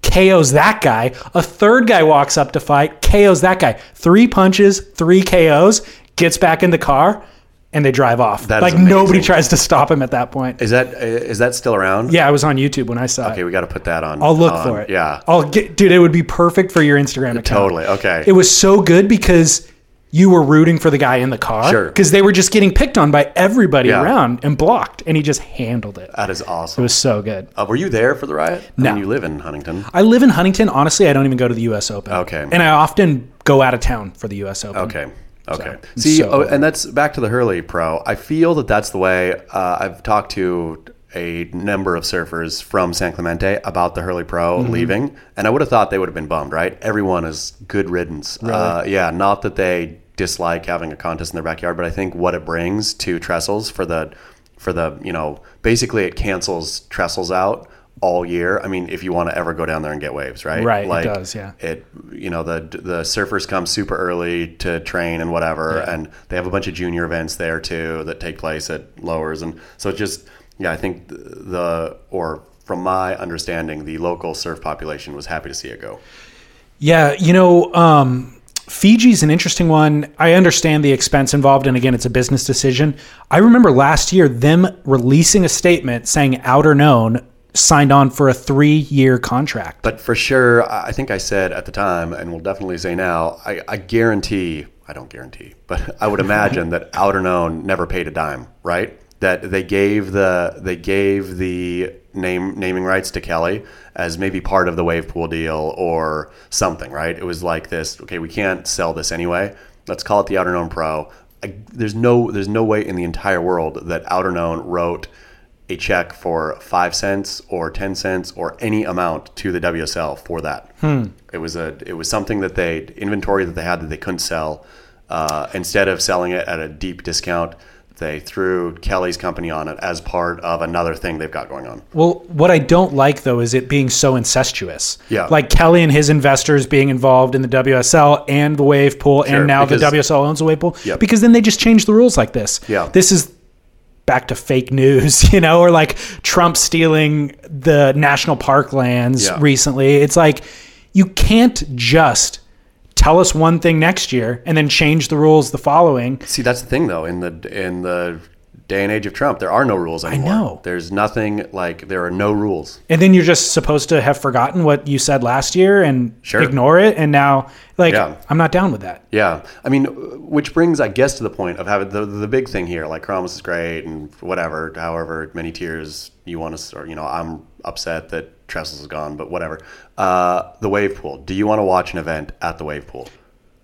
KOs that guy. A third guy walks up to fight, KOs that guy. Three punches, three KOs, gets back in the car, and they drive off. That like nobody tries to stop him at that point. Is that is that still around? Yeah, I was on YouTube when I saw Okay, it. Okay, we got to put that on. I'll look on- for it. Yeah. I'll get, dude. It would be perfect for your Instagram account. Totally. Okay. It was so good because you were rooting for the guy in the car Sure. because they were just getting picked on by everybody Yeah. around and blocked, and he just handled it. That is awesome. It was so good. Uh, were you there for the riot? I No. mean, you live in Huntington. I live in Huntington. Honestly, I don't even go to the U.S. Open. Okay. And I often go out of town for the U.S. Open. Okay. Okay. So, See, so- oh, and that's back to the Hurley Pro. I feel that that's the way. Uh, I've talked to a number of surfers from San Clemente about the Hurley Pro Mm-hmm. leaving, and I would have thought they would have been bummed, right? Everyone is good riddance. Uh, yeah, not that they dislike having a contest in their backyard, but I think what it brings to trestles for the for the you know basically it cancels trestles out all year. I mean, if you want to ever go down there and get waves, right? Right, Like, it does, yeah. it you know the the surfers come super early to train and whatever and they have a bunch of junior events there too that take place at lowers and so it just yeah i think the, the or from my understanding the local surf population was happy to see it go Yeah, you know, um, Fiji's an interesting one. I understand the expense involved, and again, it's a business decision. I remember last year them releasing a statement saying Outerknown signed on for a three-year contract. but for sure i think i said at the time and will definitely say now i, I guarantee i don't guarantee but i would imagine that Outerknown never paid a dime right? That they gave the they gave the name naming rights to kelly as maybe part of the wave pool deal or something right? It was like this okay we can't sell this anyway. Let's call it the Outerknown pro. I, there's no there's no way in the entire world that Outerknown wrote a check for five cents or ten cents or any amount to the WSL for that. It was a it was something that they inventory that they had that they couldn't sell. Uh, instead of selling it at a deep discount, they threw Kelly's company on it as part of another thing they've got going on. Well, what I don't like though is it being so incestuous. Yeah. Like Kelly and his investors being involved in the WSL and the wave pool, Sure, and now the WSL owns the wave pool. Yep. Because then they just change the rules like this. Yeah. This is back to fake news, you know, or like Trump stealing the national park lands Yeah. recently. It's like you can't just tell us one thing next year and then change the rules the following. See, that's the thing though. In the in the day and age of Trump, there are no rules anymore. I know. There's nothing like there are no rules. And then you're just supposed to have forgotten what you said last year and Sure. ignore it. And now, like, Yeah. I'm not down with that. Yeah, I mean, which brings, I guess, to the point of having the the big thing here. Like, Keramas is great, and whatever. However, many tears you want to, or you know, I'm upset that Trestles is gone, but whatever. Uh, the wave pool. Do you want to watch an event at the wave pool?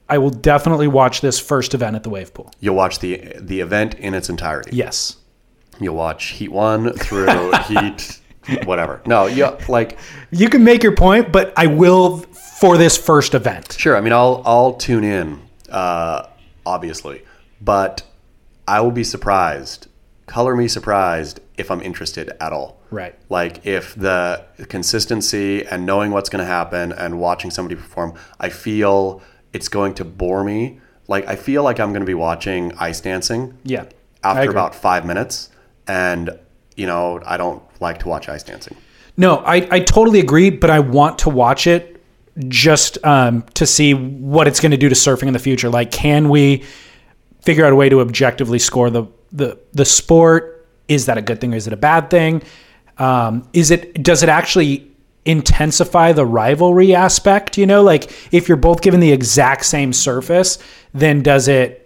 I will definitely watch this first event at the wave pool. You'll watch the the event in its entirety. Yes. You'll watch Heat One through Heat, whatever. No, yeah, like You can make your point, but I will for this first event. Sure. I mean, I'll I'll tune in, uh, obviously, but I will be surprised. Color me surprised if I'm interested at all. Right. Like if the consistency and knowing what's going to happen and watching somebody perform, I feel it's going to bore me. Like I feel like I'm going to be watching ice dancing. Yeah. After about five minutes, and you know I don't like to watch ice dancing. No, I, I totally agree, but I want to watch it just um, to see what it's going to do to surfing in the future. Like, can we figure out a way to objectively score the the the sport? Is that a good thing or is it a bad thing? Um, is it does it actually intensify the rivalry aspect? You know, like if you're both given the exact same surface, then does it?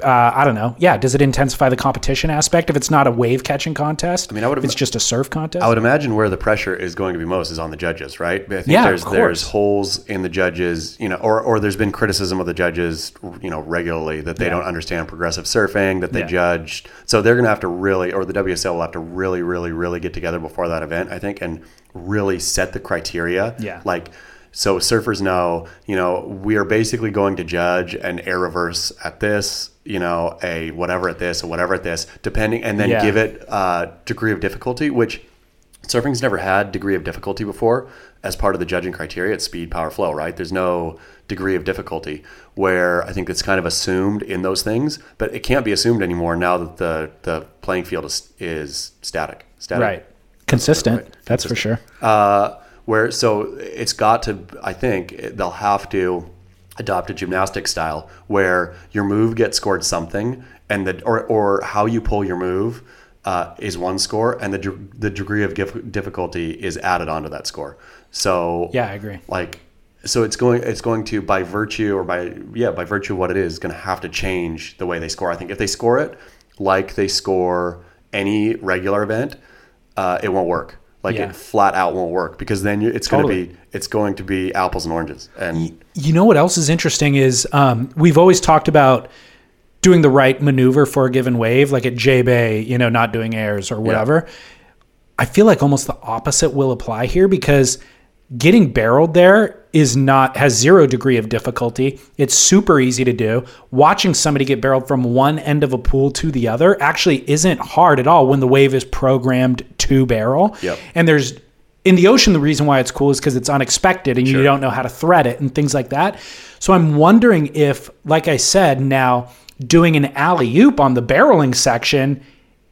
Uh, I don't know. Yeah, does it intensify the competition aspect if it's not a wave catching contest? I mean, I If it's just a surf contest. I would imagine where the pressure is going to be most is on the judges, right? I think Yeah, there's of there's holes in the judges, you know, or or there's been criticism of the judges, you know, regularly that they Yeah. don't understand progressive surfing, that they Yeah. judge. So they're going to have to really, or the WSL will have to really, really, really get together before that event, I think, and really set the criteria. Yeah. Like. So surfers know, you know, we are basically going to judge an air reverse at this, you know, a whatever at this, or whatever at this, depending, and then Yeah. give it uh, degree of difficulty, which surfing's never had degree of difficulty before as part of the judging criteria. It's speed, power, flow, right? There's no degree of difficulty where I think it's kind of assumed in those things, but it can't be assumed anymore now that the the playing field is is static. Static. Right. Consistent. Right. That's for sure. Uh, where so it's got to I think they'll have to adopt a gymnastic style where your move gets scored something and the or or how you pull your move uh, is one score and the the degree of gif- difficulty is added onto that score. So Yeah, I agree. like so it's going it's going to by virtue or by yeah by virtue of what it is going to have to change the way they score. I think if they score it like they score any regular event, uh, it won't work. Like Yeah. it flat out won't work because then it's going to be it's going to be apples and oranges. And You know what else is interesting is um, we've always talked about doing the right maneuver for a given wave, like at J Bay, you know, not doing airs or whatever. I feel like almost the opposite will apply here because getting barreled there is not has zero degree of difficulty. It's super easy to do. Watching somebody get barreled from one end of a pool to the other actually isn't hard at all when the wave is programmed to barrel. Yep. And there's in the ocean the reason why it's cool is because it's unexpected and you don't know how to thread it and things like that. So I'm wondering if, like I said, now doing an alley oop on the barreling section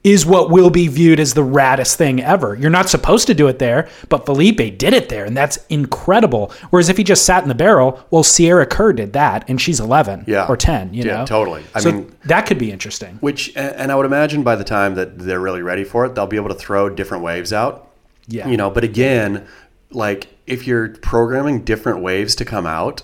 is what will be viewed as the raddest thing ever. You're not supposed to do it there, but Filipe did it there, and that's incredible. Whereas if he just sat in the barrel, well, Sierra Kerr did that, and she's 11 Yeah. or 10, you Yeah, know? totally. I so mean- that could be interesting. Which, and and I would imagine by the time that they're really ready for it, they'll be able to throw different waves out. Yeah. You know, but again, like if you're programming different waves to come out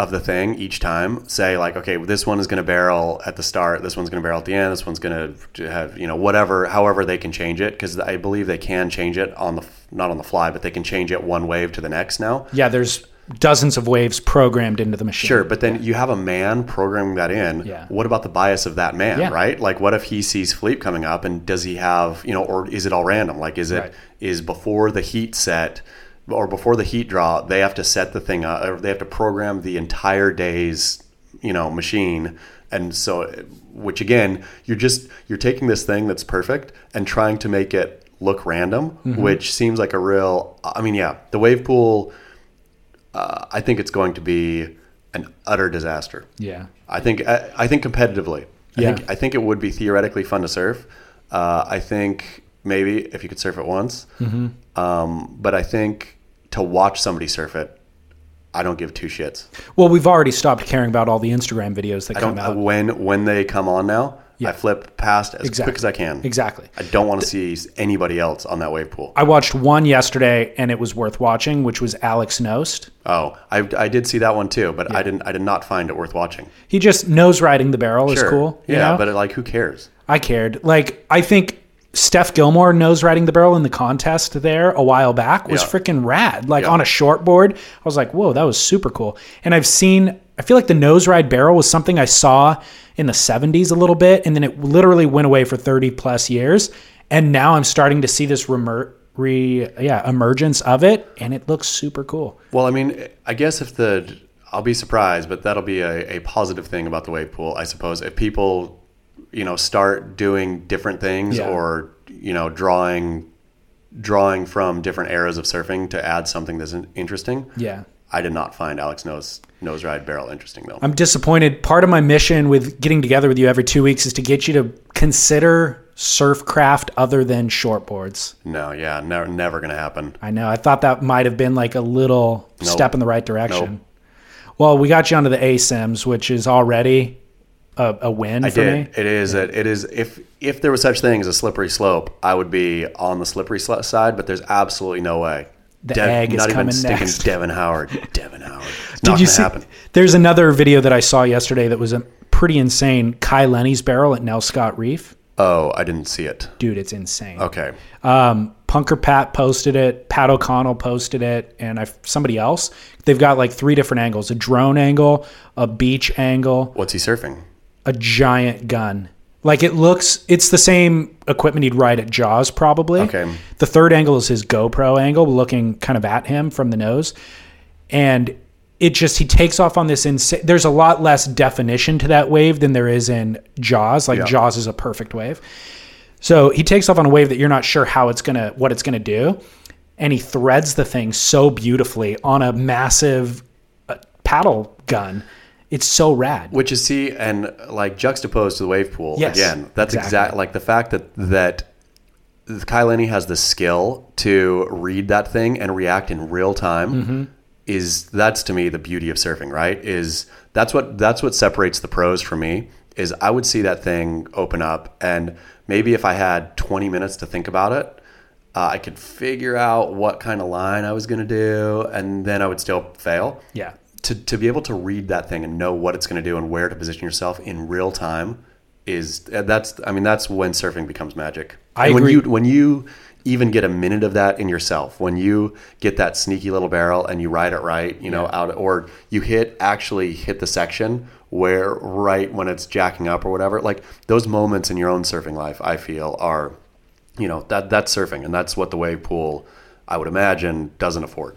of the thing each time, say like, okay, this one is going to barrel at the start, this one's going to barrel at the end, this one's going to have, you know, whatever, however they can change it, because I believe they can change it on the, not on the fly, but they can change it one wave to the next now. Yeah, there's dozens of waves programmed into the machine. Sure, but then you have a man programming that in. Yeah. What about the bias of that man, Yeah. right? Like, what if he sees fleet coming up, and does he have, you know, or is it all random? Like, is it is Right. before the heat set or before the heat draw, they have to set the thing up, or they have to program the entire day's, you know, machine, and so, which again, you're just you're taking this thing that's perfect and trying to make it look random, Mm-hmm. which seems like a real. I mean, yeah, the wave pool. Uh, I think it's going to be an utter disaster. Yeah. I think I, I think competitively. I Yeah. think I think it would be theoretically fun to surf. Uh, I think maybe if you could surf it once, Mm-hmm. um, but I think to watch somebody surf it, I don't give two shits. Well, we've already stopped caring about all the Instagram videos that I come out. when when they come on now. Yeah. I flip past as Exactly. quick as I can. Exactly. I don't want to see anybody else on that wave pool. I watched one yesterday and it was worth watching, which was Alex Knost. Oh, I, I did see that one too, but I didn't I did not find it worth watching. He just nose riding the barrel is cool. you Yeah, know? but like who cares? I cared. Like I think Steph Gilmore nose riding the barrel in the contest there a while back was Yeah. freaking rad. Like Yeah. on a short board, I was like, whoa, that was super cool. And I've seen. I feel like the nose ride barrel was something I saw in the 70s a little bit, and then it literally went away for 30 plus years. And now I'm starting to see this remer- re yeah emergence of it, and it looks super cool. Well, I mean, I guess if the I'll be surprised, but that'll be a, a positive thing about the wave pool, I suppose. If people, you know, start doing different things Yeah. or you know, drawing drawing from different eras of surfing to add something that's interesting. Yeah. I did not find Alex Knost Nose Ride Barrel interesting though. I'm disappointed. Part of my mission with getting together with you every two weeks is to get you to consider surf craft other than shortboards. no, yeah, never never gonna happen. I know. I thought that might have been like a little Nope. step in the right direction. Nope. Well, we got you onto the ASIMs, which is already a, a win I for did. me. It is. It, it is. If if there was such thing as a slippery slope, I would be on the slippery sl- side. But there's absolutely no way. The egg is not even coming stinking next. Devon Howard. Devon Howard. It's Did not you see? happen. There's another video that I saw yesterday that was a pretty insane. Kai Lenny's barrel at Nelscott Reef. Oh, I didn't see it. Dude, it's insane. Okay. Um, Punker Pat posted it. Pat O'Connell posted it, and I somebody else. They've got like three different angles: a drone angle, a beach angle, What's he surfing? A giant gun. Like it looks, it's the same equipment he'd ride at Jaws, probably. Okay. The third angle is his GoPro angle, looking kind of at him from the nose, and it just he takes off on this insane. There's a lot less definition to that wave than there is in Jaws. Like Yeah. Jaws is a perfect wave. So he takes off on a wave that you're not sure how it's gonna what it's gonna do, and he threads the thing so beautifully on a massive uh, paddle gun. It's so rad. Which is see and like juxtaposed to the wave pool Yes, again. That's exactly. exact like the fact that that Kai Lenny has the skill to read that thing and react in real time Mm-hmm. is that's to me the beauty of surfing, right? Is that's what that's what separates the pros from me is I would see that thing open up and maybe if I had 20 minutes to think about it, Uh, I could figure out what kind of line I was going to do, and then I would still fail. Yeah. To, to be able to read that thing and know what it's going to do and where to position yourself in real time is uh, that's I mean that's when surfing becomes magic. I And when agree. you when you even get a minute of that in yourself, when you get that sneaky little barrel and you ride it right, you know, out or you hit actually hit the section where right when it's jacking up or whatever, like those moments in your own surfing life, I feel are, you know, that that's surfing and that's what the wave pool, I would imagine, doesn't afford.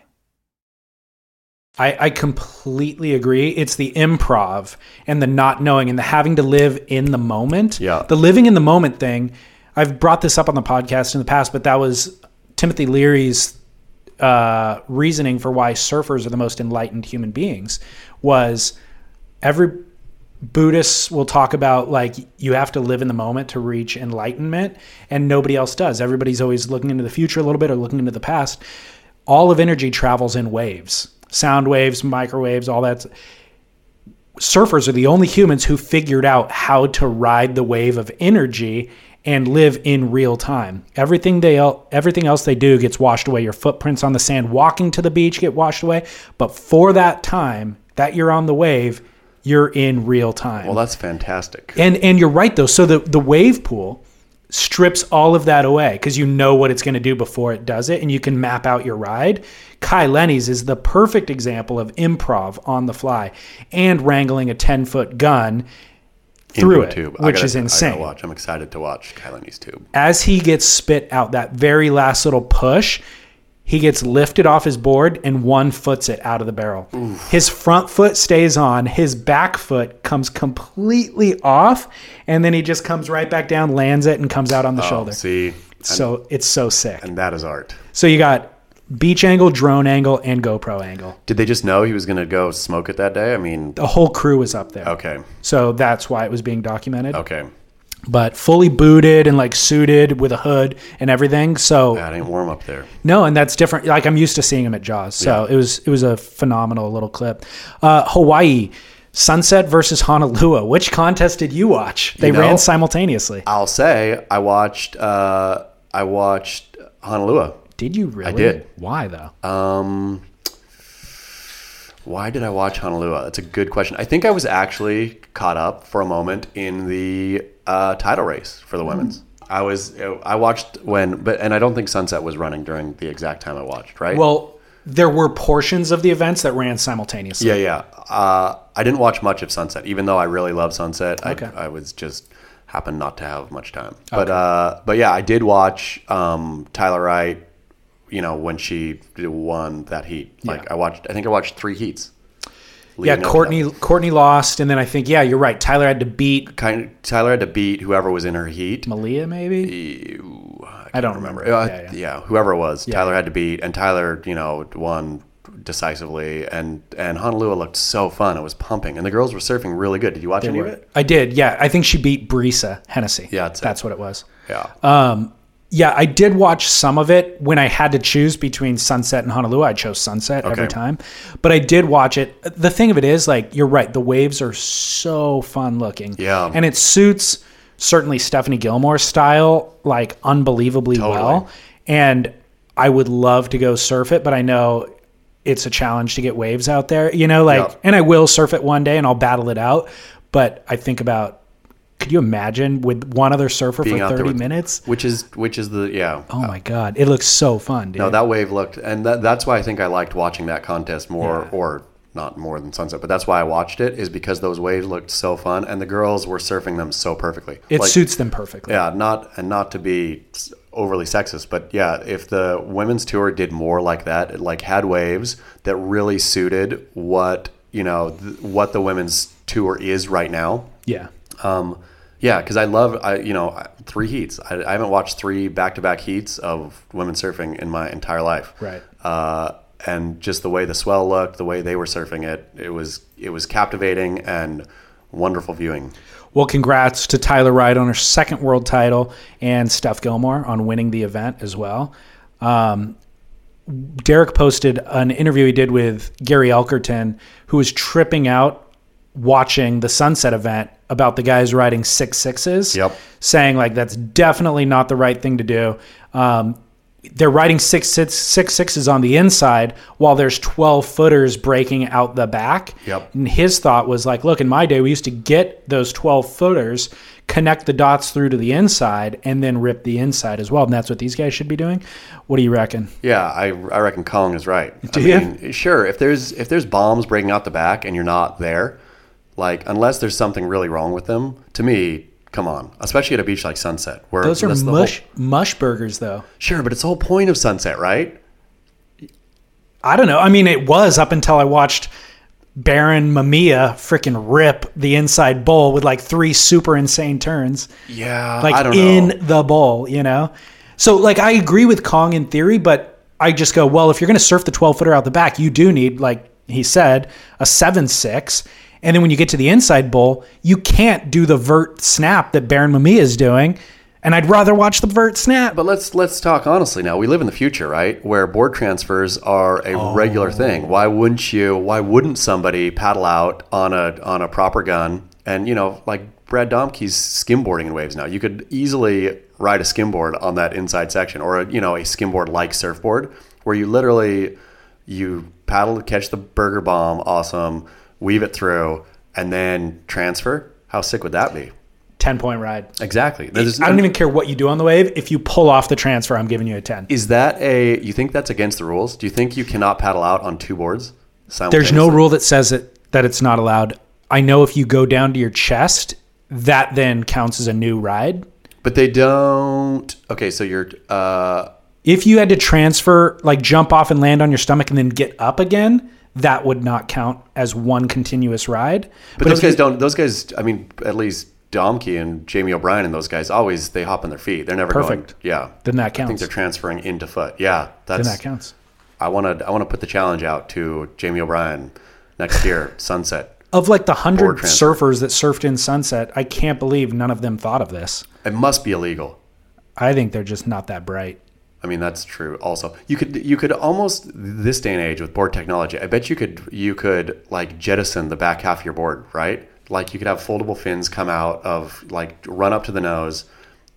I, I completely agree. It's the improv and the not knowing and the having to live in the moment. Yeah. The living in the moment thing. I've brought this up on the podcast in the past, but that was Timothy Leary's uh, reasoning for why surfers are the most enlightened human beings. Was every Buddhists will talk about like you have to live in the moment to reach enlightenment, and nobody else does. Everybody's always looking into the future a little bit or looking into the past. All of energy travels in waves, sound waves, microwaves, all that. Surfers are the only humans who figured out how to ride the wave of energy and live in real time. Everything they everything else they do gets washed away. Your footprints on the sand walking to the beach get washed away, but for that time that you're on the wave, you're in real time. Well, that's fantastic. And and you're right though. So the the wave pool strips all of that away because you know what it's going to do before it does it, and you can map out your ride. Kai Lenny's is the perfect example of improv on the fly and wrangling a ten foot gun through it, tube. Which gotta- is insane. watch. I'm excited to watch Kai Lenny's tube. As he gets spit out that very last little push, he gets lifted off his board and one foots it out of the barrel. His front foot stays on, his back foot comes completely off, and then he just comes right back down, lands it, and comes out on the oh, shoulder. Oh, See, So it's so sick. and that is art. So you got beach angle, drone angle, and GoPro angle. Did they just know he was going to go smoke it that day? I mean, The whole crew was up there. okay, So that's why it was being documented. okay. But fully booted and like suited with a hood and everything. So That ain't warm up there. No, and that's different. Like I'm used to seeing him at Jaws, so it was it was a phenomenal little clip. Uh, Hawaii, Sunset versus Honolulu. Which contest did you watch? They know- ran simultaneously. I'll say I watched. Uh, I watched Honolulu. Did you really? I did. Why though? Um, why did I watch Honolulu? That's a good question. I think I was actually caught up for a moment in the uh, title race for the women's. I was. I watched when, but and I don't think Sunset was running during the exact time I watched. Right? well, there were portions of the events that ran simultaneously. yeah, yeah. Uh, I didn't watch much of Sunset, even though I really love Sunset. Okay. I, I was just happened not to have much time. But uh, but yeah, I did watch um, Tyler Wright. You know when she won that heat. Like Yeah. I watched. I think I watched three heats. Yeah, leading up to that. Courtney Courtney lost, and then I think yeah, you're right. Tyler had to beat kind of, Tyler had to beat whoever was in her heat. Malia, maybe. Ew, I don't remember. Uh, Yeah, yeah, yeah. whoever it was, Tyler had to beat, and Tyler, you know, won decisively, and and Honolulu looked so fun. It was pumping, and the girls were surfing really good. Did you watch any of it? I did. Yeah, I think she beat Brisa Hennessy. Yeah, that's that's, what it was. Yeah. Um, yeah, I did watch some of it when I had to choose between Sunset and Honolulu. I chose Sunset every time, but I did watch it. The thing of it is, like, you're right. The waves are so fun looking. Yeah. and it suits certainly Stephanie Gilmore's style like unbelievably Totally. well. And I would love to go surf it, but I know it's a challenge to get waves out there. You know, like, and I will surf it one day and I'll battle it out. But I think about. Could you imagine with one other surfer Being for 30 with- minutes? which is which is the yeah. Oh my uh, god, it looks so fun, dude. No, that wave looked, and that, that's why I think I liked watching that contest more, Yeah. or not more than Sunset, but that's why I watched it is because those waves looked so fun, and the girls were surfing them so perfectly. it Like, suits them perfectly. Yeah, not and not to be overly sexist, but yeah, if the women's tour did more like that, it like had waves that really suited what you know th- what the women's tour is right now. Yeah. Um, yeah, because I love I you know three heats. I, I haven't watched three back to back heats of women surfing in my entire life. Right. Uh, and just the way the swell looked, the way they were surfing it, it was it was captivating and wonderful viewing. Well, congrats to Tyler Wright on her second world title and Steph Gilmore on winning the event as well. Um, Derek posted an interview he did with Gary Elkerton, who was tripping out watching the sunset event about the guys riding six sixes, Yep. saying like that's definitely not the right thing to do. Um, they're riding six, six, six sixes on the inside while there's 12 footers breaking out the back. Yep. And his thought was like, look, in my day, we used to get those 12 footers, connect the dots through to the inside, and then rip the inside as well. And that's what these guys should be doing. What do you reckon? Yeah, I, I reckon Kong is right. Do I you? mean, sure, if there's if there's bombs breaking out the back and you're not there, like unless there's something really wrong with them, to me, come on, especially at a beach like Sunset, where Those are mush whole- mush burgers, though. sure, but it's the whole point of Sunset, right? I don't know. I mean, it was up until I watched Barron Mamiya freaking rip the inside bowl with like three super insane turns. Yeah, like I don't in know. the bowl, you know? So like I agree with Kong in theory, but I just go, well, if you're gonna surf the twelve footer out the back, you do need, like he said, a seven six. And then when you get to the inside bowl, you can't do the vert snap that Barron Mamiya is doing. And I'd rather watch the vert snap. But let's let's talk honestly now. We live in the future, right? Where board transfers are a Oh. regular thing. Why wouldn't you? Why wouldn't somebody paddle out on a on a proper gun? And you know, like Brad Domke's skimboarding in waves now. You could easily ride a skimboard on that inside section, or a, you know, a skimboard like surfboard, where you literally you paddle to catch the burger bomb, awesome, weave it through, and then transfer. How sick would that be? Ten point ride. Exactly. There's- I don't even care what you do on the wave. If you pull off the transfer, I'm giving you a ten. Is that a? You think that's against the rules? Do you think you cannot paddle out on two boards? There's no rule that says it that it's not allowed. I know if you go down to your chest, that then counts as a new ride. But they don't. Okay, so you're. Uh, If you had to transfer, like jump off and land on your stomach and then get up again, that would not count as one continuous ride. but, those if you- guys don't. Those guys. I mean, at least Domke and Jamie O'Brien and those guys always they hop on their feet. They're never Perfect. going. Yeah. Then that counts. I think they're transferring into foot. Yeah, Then that's. that counts. I want to. I want to put the challenge out to Jamie O'Brien next year, Sunset. Of like the hundred surfers that surfed in Sunset, I can't believe none of them thought of this. It must be illegal. I think they're just not that bright. I mean that's true. Also, you could you could almost this day and age with board technology. I bet you could you could like jettison the back half of your board, right? Like you could have foldable fins come out of like run up to the nose,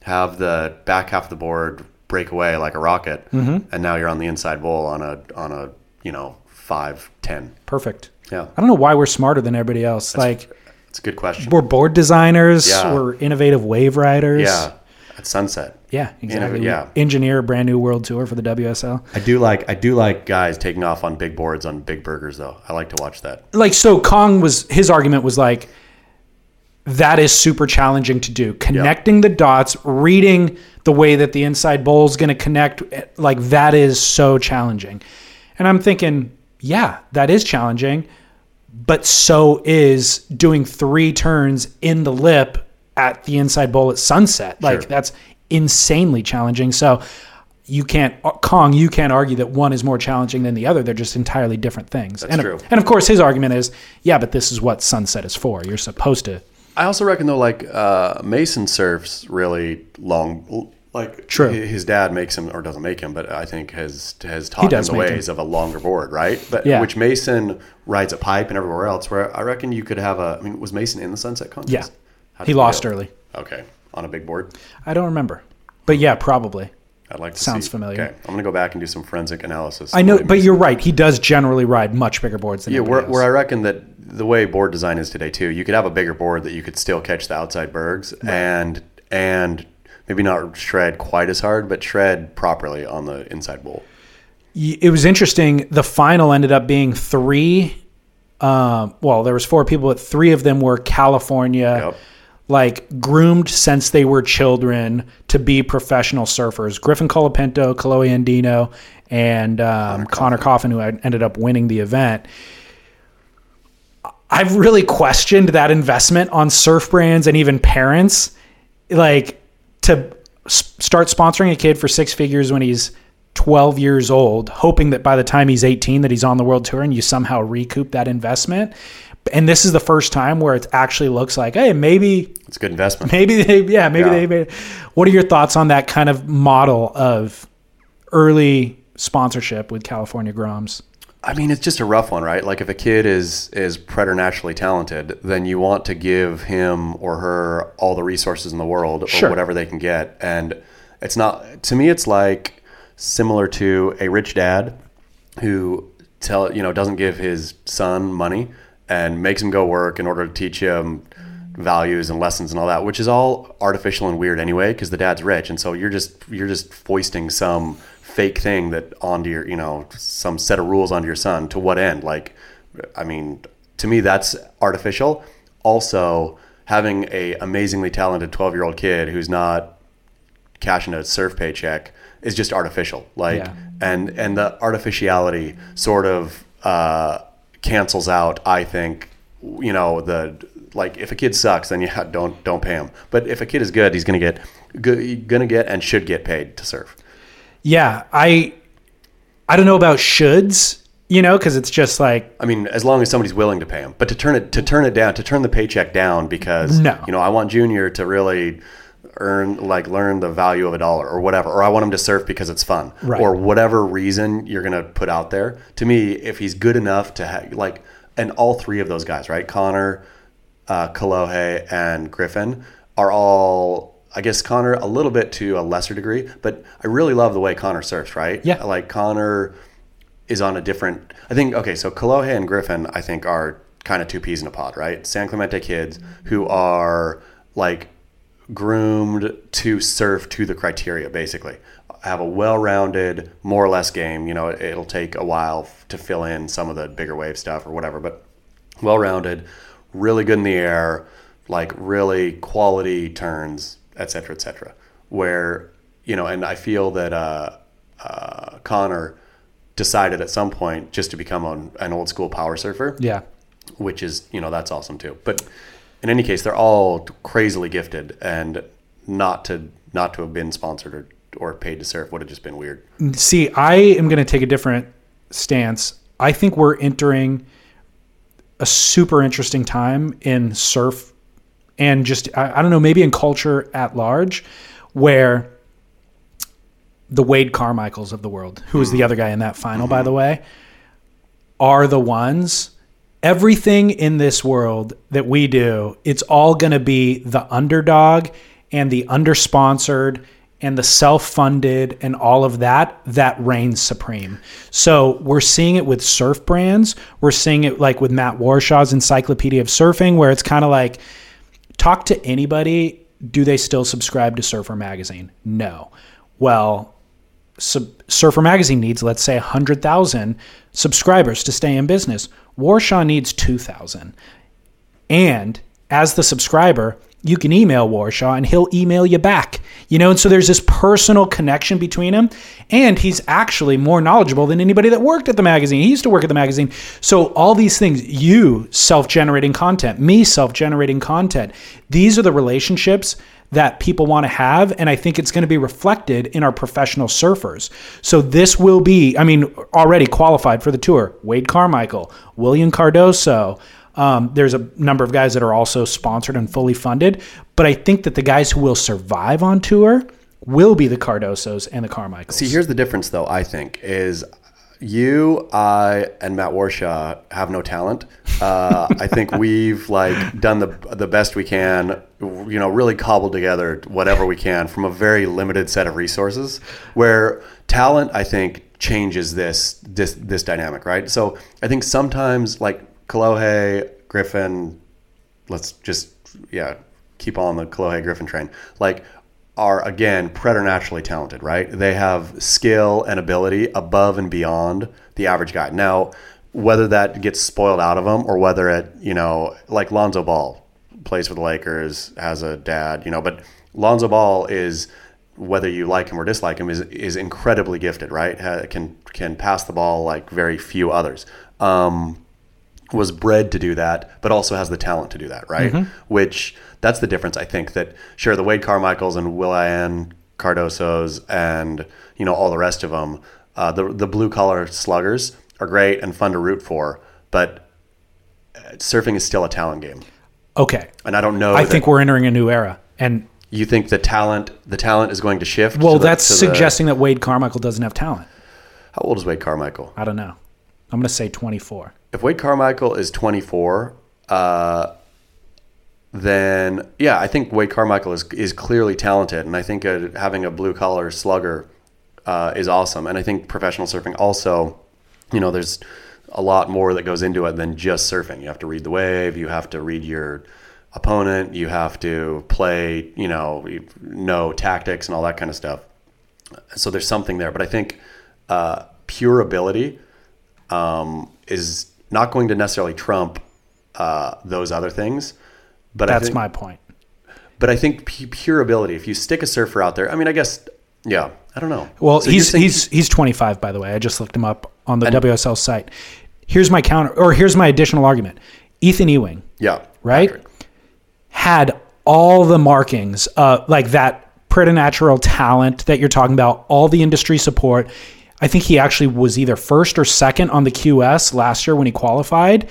have the back half of the board break away like a rocket, Mm-hmm. and now you're on the inside bowl on a on a you know five ten. Perfect. Yeah, I don't know why we're smarter than everybody else. like it's a good question. we're board designers, Yeah. we're innovative wave riders. Yeah, at sunset. Yeah, exactly. Yeah. Engineer a brand new world tour for the WSL. I do like I do like guys taking off on big boards on big burgers though. I like to watch that. Like so Kong was his argument was like that is super challenging to do. Connecting the dots, reading the way that the inside bowl is going to connect like that is so challenging. And I'm thinking, yeah, that is challenging, but so is doing 3 turns in the lip at the inside bowl at sunset. Like Sure. that's insanely challenging. So you can't Kong. You can't argue that one is more challenging than the other. They're just entirely different things. That's and, true. And of course, his argument is, yeah, but this is what Sunset is for. You're supposed to. I also reckon though, like uh, Mason surfs really long. Like True. his dad makes him or doesn't make him, but I think has has taught him the make him. ways of a longer board, right? But Yeah. which Mason rides a pipe and everywhere else. Where I reckon you could have a. I mean, was Mason in the Sunset contest? Yeah. He lost early. Okay, on a big board. I don't remember, but yeah, probably. I'd like to Sounds see. familiar. Okay, I'm gonna go back and do some forensic analysis. I know, but you're right. He does generally ride much bigger boards than Yeah, where, where I reckon that the way board design is today too, you could have a bigger board that you could still catch the outside bergs and and maybe not shred quite as hard, but shred properly on the inside bowl. It was interesting. The final ended up being three. Um, well, there was four people, but three of them were California, Yep. Like groomed since they were children to be professional surfers. Griffin Colapinto, Kolohe Andino, and um, Connor Coffin, who ended up winning the event. I've really questioned that investment on surf brands and even parents, like to s- start sponsoring a kid for six figures when he's 12 years old, hoping that by the time he's 18 that he's on the world tour and you somehow recoup that investment. And this is the first time where it actually looks like, hey, maybe It's a good investment. maybe they yeah maybe Yeah. they made what are your thoughts on that kind of model of early sponsorship with california groms I mean, it's just a rough one, right? Like if a kid is is preternaturally talented, then you want to give him or her all the resources in the world or whatever they can get. And it's not to me it's like similar to a rich dad who tell you know doesn't give his son money and makes him go work in order to teach him values and lessons and all that which is all artificial and weird anyway because the dad's rich and so you're just you're just foisting some fake thing that onto your you know some set of rules onto your son to what end like i mean to me that's artificial also having a amazingly talented 12 year old kid who's not cashing a surf paycheck is just artificial. Like, Yeah. and and the artificiality sort of uh, cancels out. I think, you know, the like if a kid sucks, then yeah, don't don't pay him. But if a kid is good, he's gonna get good, gonna get and should get paid to serve. yeah i i don't know about shoulds you know because it's just like I mean, as long as somebody's willing to pay him. But to turn it to turn it down, to turn the paycheck down because No. you know, I want Junior to really earn like learn the value of a dollar or whatever or I want him to surf because it's fun Right. or whatever reason you're to put out there. To me, if he's good enough to ha- like and all three of those guys, right? Connor, uh, Kolohe and Griffin are all I guess Connor a little bit to a lesser degree, but I really love the way Connor surfs, right? Yeah. Like Connor is on a different. I think okay, so Kolohe and Griffin, I think, are kind of two peas in a pod, right? San Clemente kids who are like groomed to surf to the criteria, basically. Have a well-rounded, more or less game. You know, it, it'll take a while to fill in some of the bigger wave stuff or whatever, but well-rounded, really good in the air, like really quality turns, etc., cetera, et cetera. Where you know, and I feel that uh, uh, Connor decided at some point just to become an, an old school power surfer yeah which is you know that's awesome too. But in any case, they're all crazily gifted, and not to not to have been sponsored or, or paid to surf would have just been weird. See, I am going to take a different stance. I think we're entering a super interesting time in surf and just, I, I don't know, maybe in culture at large, where the Wade Carmichaels of the world, who was the hmm. other guy in that final, by hmm. the way, are the ones. Everything in this world that we do, it's all going to be the underdog and the undersponsored and the self-funded and all of that that reigns supreme. So we're seeing it with surf brands. We're seeing it like with Matt Warshaw's Encyclopedia of Surfing, where it's kind of like talk to anybody. Do they still subscribe to Surfer Magazine? No. Well, sub- Surfer Magazine needs, let's say, 100,000 subscribers to stay in business. Warshaw needs 2,000. And as the subscriber, you can email Warshaw and he'll email you back. You know, and so there's this personal connection between him And he's actually more knowledgeable than anybody that worked at the magazine. He used to work at the magazine. So all these things, you self generating content, me self generating content, these are the relationships that people want to have. And I think it's going to be reflected in our professional surfers. So this will be, I mean, already qualified for the tour Wade Carmichael, William Cardoso. Um, there's a number of guys that are also sponsored and fully funded. But I think that the guys who will survive on tour will be the Cardosos and the Carmichaels. See, here's the difference, though. I think is you, I, and Matt Warshaw have no talent. Uh, I think we've like done the the best we can. You know, really cobbled together whatever we can from a very limited set of resources. Where talent, I think, changes this this this dynamic, right? So I think sometimes like Kolohe, Griffin, let's just yeah keep on the Kolohe Griffin train. Like are again preternaturally talented, right? They have skill and ability above and beyond the average guy. Now, whether that gets spoiled out of them or whether it, you know, like Lonzo Ball plays for the Lakers, has a dad, you know, but Lonzo Ball is whether you like him or dislike him is is incredibly gifted, right? Can can pass the ball like very few others. Um, was bred to do that, but also has the talent to do that, right? Mm-hmm. Which that's the difference. I think that sure the Wade Carmichaels and Will.i.am Cardosos and you know all the rest of them, uh, the the blue collar sluggers are great and fun to root for, but uh, surfing is still a talent game. Okay, and I don't know. I think we're entering a new era, and you think the talent the talent is going to shift. Well, the, that's suggesting the, that Wade Carmichael doesn't have talent. How old is Wade Carmichael? I don't know. I'm going to say 24. If Wade Carmichael is 24, uh, then yeah, I think Wade Carmichael is is clearly talented, and I think having a blue collar slugger uh, is awesome. And I think professional surfing also, you know, there's a lot more that goes into it than just surfing. You have to read the wave, you have to read your opponent, you have to play, you know, know tactics and all that kind of stuff. So there's something there, but I think uh, pure ability um, is not going to necessarily trump uh, those other things. But that's think, my point. But I think pure ability. If you stick a surfer out there, I mean, I guess, yeah, I don't know. Well, so he's he's he's 25 by the way. I just looked him up on the and, WSL site. Here's my counter, or here's my additional argument. Ethan Ewing, yeah, right, had all the markings, uh, like that preternatural talent that you're talking about, all the industry support. I think he actually was either first or second on the QS last year when he qualified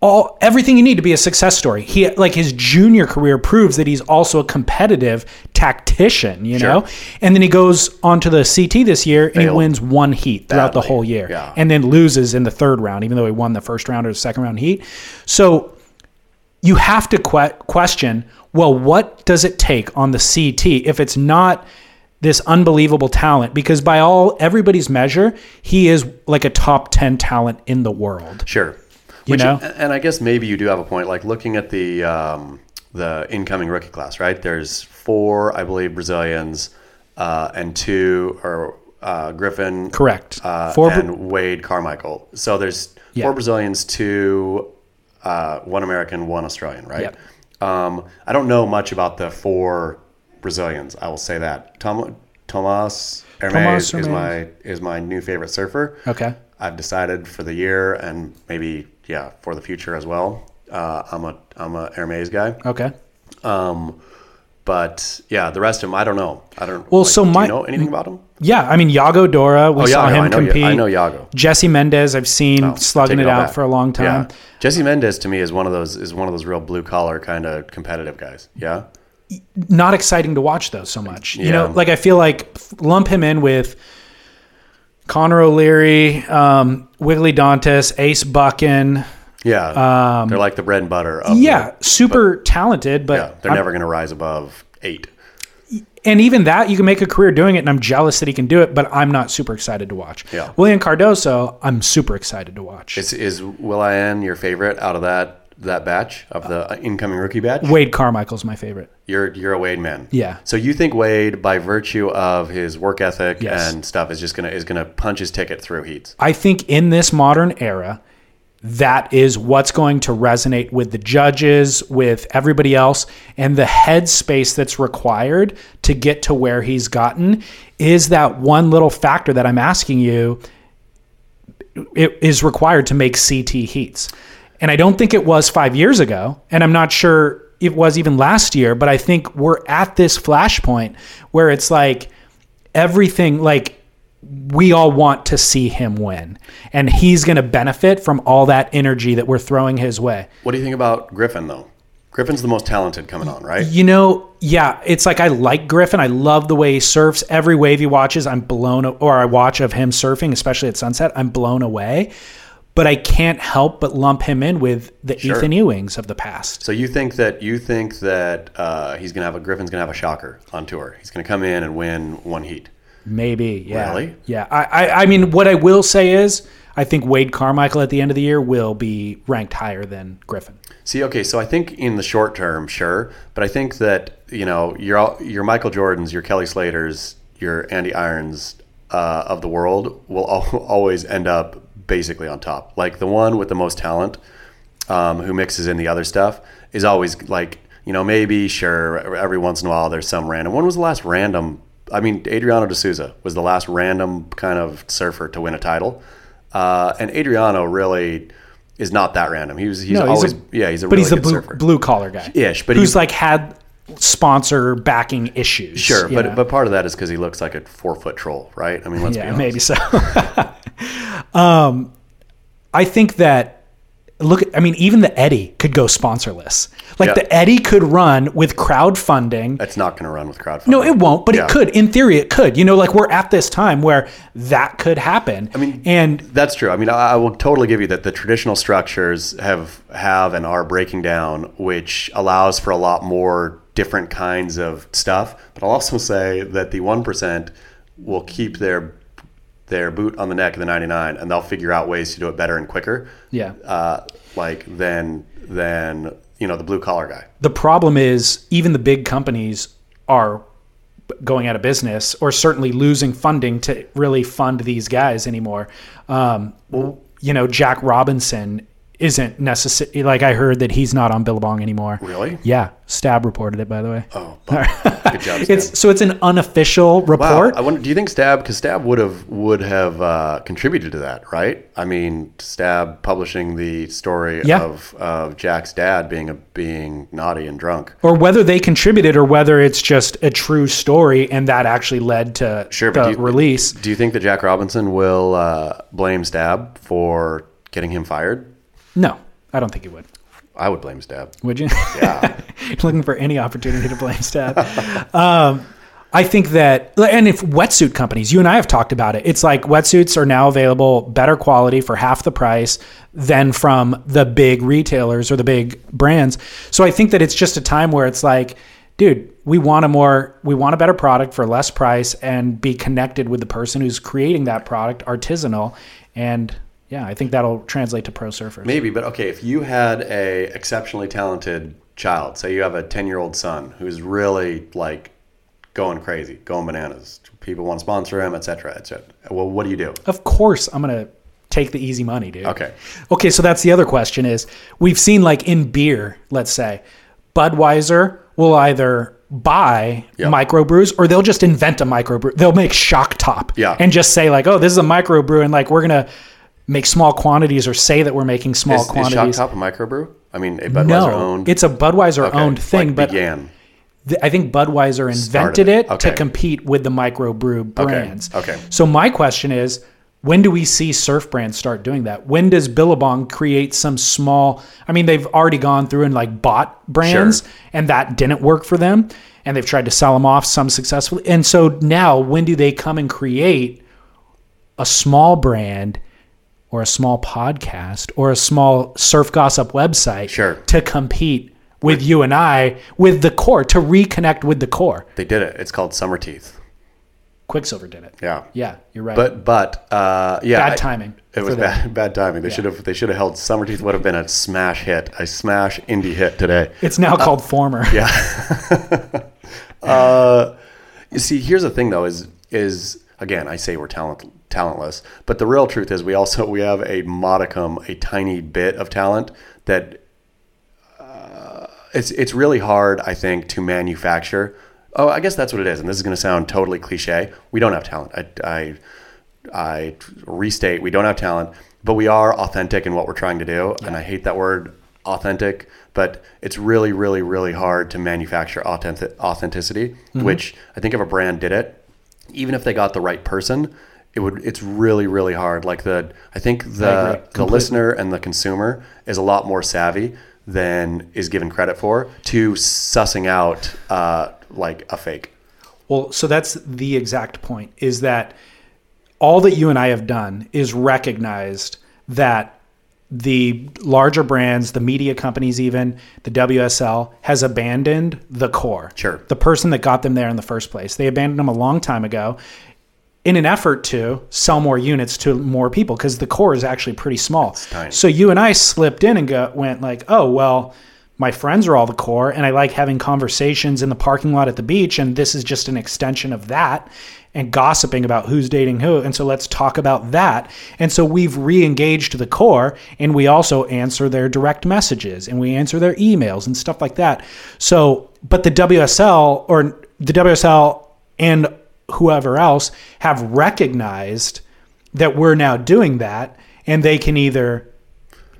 all everything you need to be a success story. He like his junior career proves that he's also a competitive tactician, you sure. know. And then he goes on to the CT this year and Failed. he wins one heat throughout Badly. the whole year, yeah. and then loses in the third round, even though he won the first round or the second round heat. So you have to que- question, well, what does it take on the CT if it's not this unbelievable talent because by all everybody's measure he is like a top 10 talent in the world sure you Which, know, and I guess maybe you do have a point. Like looking at the um, the incoming rookie class, right? There's four, I believe, Brazilians, uh, and two or uh, Griffin, correct, uh, four and Wade Carmichael. So there's yeah. four Brazilians, two, uh, one American, one Australian, right? Yep. Um, I don't know much about the four Brazilians. I will say that Tom, Tomas Hermes, is my is my new favorite surfer. Okay. I've decided for the year and maybe yeah, for the future as well. Uh, I'm a I'm a Hermes guy. Okay. Um, but yeah, the rest of them, I don't know. I don't. Well, like, so my, you know anything about them? Yeah, I mean Yago Dora, we oh, saw Yago, him I compete. I know Yago. Jesse Mendes, I've seen oh, slugging it, it out back. for a long time. Yeah. Jesse Mendes to me is one of those is one of those real blue collar kind of competitive guys. Yeah. Not exciting to watch though so much. You know, like I feel like lump him in with Connor O'Leary, um, Wiggolly Dantas, Ace Buchan. Yeah, um, they're like the bread and butter. yeah, the, super but, talented, but yeah, they're I'm, never going to rise above eight. And even that, you can make a career doing it, and I'm jealous that he can do it. But I'm not super excited to watch. Yeah, William Cardoso, I'm super excited to watch. Is is Will.i.am your favorite out of that that batch of the incoming rookie batch? Wade Carmichael's my favorite. You're you're a Wade man. Yeah. So you think Wade, by virtue of his work ethic yes. and stuff, is just gonna is gonna punch his ticket through heats? I think in this modern era, that is what's going to resonate with the judges, with everybody else, and the headspace that's required to get to where he's gotten is that one little factor that I'm asking you. It is required to make CT heats. And I don't think it was five years ago. And I'm not sure it was even last year, but I think we're at this flashpoint where it's like everything like we all want to see him win and he's going to benefit from all that energy that we're throwing his way. What do you think about Griffin though? Griffin's the most talented coming on, right? You know, yeah, it's like I like Griffin. I love the way he surfs. Every wave he watches, I'm blown or I watch of him surfing, especially at sunset, I'm blown away. But I can't help but lump him in with the Sure. Ethan Ewings of the past. So you think that you think that uh, he's gonna have a Griffin's gonna have a shocker on tour? He's gonna come in and win one heat. Maybe, yeah. Really? Yeah. I, I, I mean, what I will say is, I think Wade Carmichael at the end of the year will be ranked higher than Griffin. See, okay, so I think in the short term, sure, but I think that you know your all- your Michael Jordans, your Kelly Slaters, your Andy Irons uh, of the world will always end up basically on top. Like the one with the most talent, um, who mixes in the other stuff, is always like you know maybe sure every once in a while there's some random. When was the last random? I mean, Adriano de Souza was the last random kind of surfer to win a title, uh, and Adriano really is not that random. He was he's No, he's always a- yeah he's a But really he's a blue, blue collar guy. Ish, but who's he- like had sponsor backing issues. Sure, but know? but part of that is because he looks like a four foot troll, right? I mean, let's be yeah, honest. maybe so. um, I think that look. I mean, even the Eddie could go sponsorless. Like Yeah. the Eddie could run with crowdfunding. That's not going to run with crowdfunding. No, it won't, but Yeah. it could. In theory, it could. You know, like we're at this time where that could happen. I mean, and That's true. I mean, I I will totally give you that the traditional structures have have and are breaking down, which allows for a lot more different kinds of stuff. But I'll also say that the one percent will keep their their boot on the neck of the ninety nine, and they'll figure out ways to do it better and quicker. yeah, Uh, like than than you know the blue collar guy. the problem is even the big companies are going out of business or certainly losing funding to really fund these guys anymore. Um, you know, Jack Robinson isn't necessary. Like I heard that he's not on Billabong anymore. Really? Yeah. Stab reported it, by the way. Oh, good job. It's so it's an unofficial Wow. report. I wonder, do you think Stab, because Stab would have would have uh, contributed to that, right? I mean, Stab publishing the story Yeah. of, of Jack's dad being a being naughty and drunk. or whether they contributed or whether it's just a true story and that actually led to Sure, the do you, release. Do you think that Jack Robinson will uh, blame Stab for getting him fired? No, I don't think he would. I would blame Stab. Would you? Yeah. Looking for any opportunity to blame Stab. um, I think that, and if wetsuit companies, you and I have talked about it, it's like wetsuits are now available better quality for half the price than from the big retailers or the big brands. So I think that it's just a time where it's like, dude, we want a more, we want a better product for less price and be connected with the person who's creating that product, artisanal. And yeah, I think that'll translate to pro surfers. Maybe, but okay, if you had a exceptionally talented child, say you have a 10-year-old son who's really like going crazy, going bananas, people want to sponsor him, etc., etc. Well, what do you do? Of course, I'm gonna take the easy money, dude. Okay. Okay, so that's the other question is we've seen like in beer, let's say, Budweiser will either buy Yeah. microbrews or they'll just invent a microbrew. They'll make shock top Yeah. and just say like, oh, this is a microbrew and like we're gonna make small quantities or say that we're making small Is, is Shock quantities. Top a microbrew? I mean, a Budweiser no, owned. it's a Budweiser Okay, owned thing, like but began. th- I think Budweiser invented it. it Okay. to compete with the microbrew brands. okay. So my question is, when do we see surf brands start doing that? When does Billabong create some small? I mean, they've already gone through and like bought brands, Sure. and that didn't work for them, and they've tried to sell them off, some successfully. And so now, when do they come and create a small brand? Or a small podcast, or a small surf gossip website Sure. to compete with you and I with the core to reconnect with the core. They did it. It's called Summer Teeth. Quiksilver did it. Yeah. Yeah, you're right. But but uh, yeah, bad I- timing. It was them. bad, bad timing. They should have they should have held Summer Teeth would have been a smash hit, a smash indie hit today. It's now called Former. Yeah. uh, you see, here's the thing though: is is again, I say we're talent talentless, but the real truth is we also we have a modicum, a tiny bit of talent that uh, it's it's really hard, I think, to manufacture. Oh, I guess that's what it is, and this is going to sound totally cliche. We don't have talent. I, I I restate, we don't have talent, but we are authentic in what we're trying to do, and I hate that word authentic, but it's really, really, really hard to manufacture authentic, authenticity. Which I think if a brand did it, even if they got the right person, it would. It's really, really hard. Like the, I think the the listener and the consumer is a lot more savvy than is given credit for to sussing out uh, like a fake. Well, so that's the exact point is that all that you and I have done is recognized that the larger brands, the media companies, even the WSL has abandoned the core. Sure. The person that got them there in the first place. They abandoned them a long time ago in an effort to sell more units to more people because the core is actually pretty small. So you and I slipped in and go, went like, oh, well, my friends are all the core and I like having conversations in the parking lot at the beach. And this is just an extension of that and gossiping about who's dating who. And so let's talk about that. And so we've re engaged the core and we also answer their direct messages and we answer their emails and stuff like that. So, but the WSL or the WSL and whoever else have recognized that we're now doing that and they can either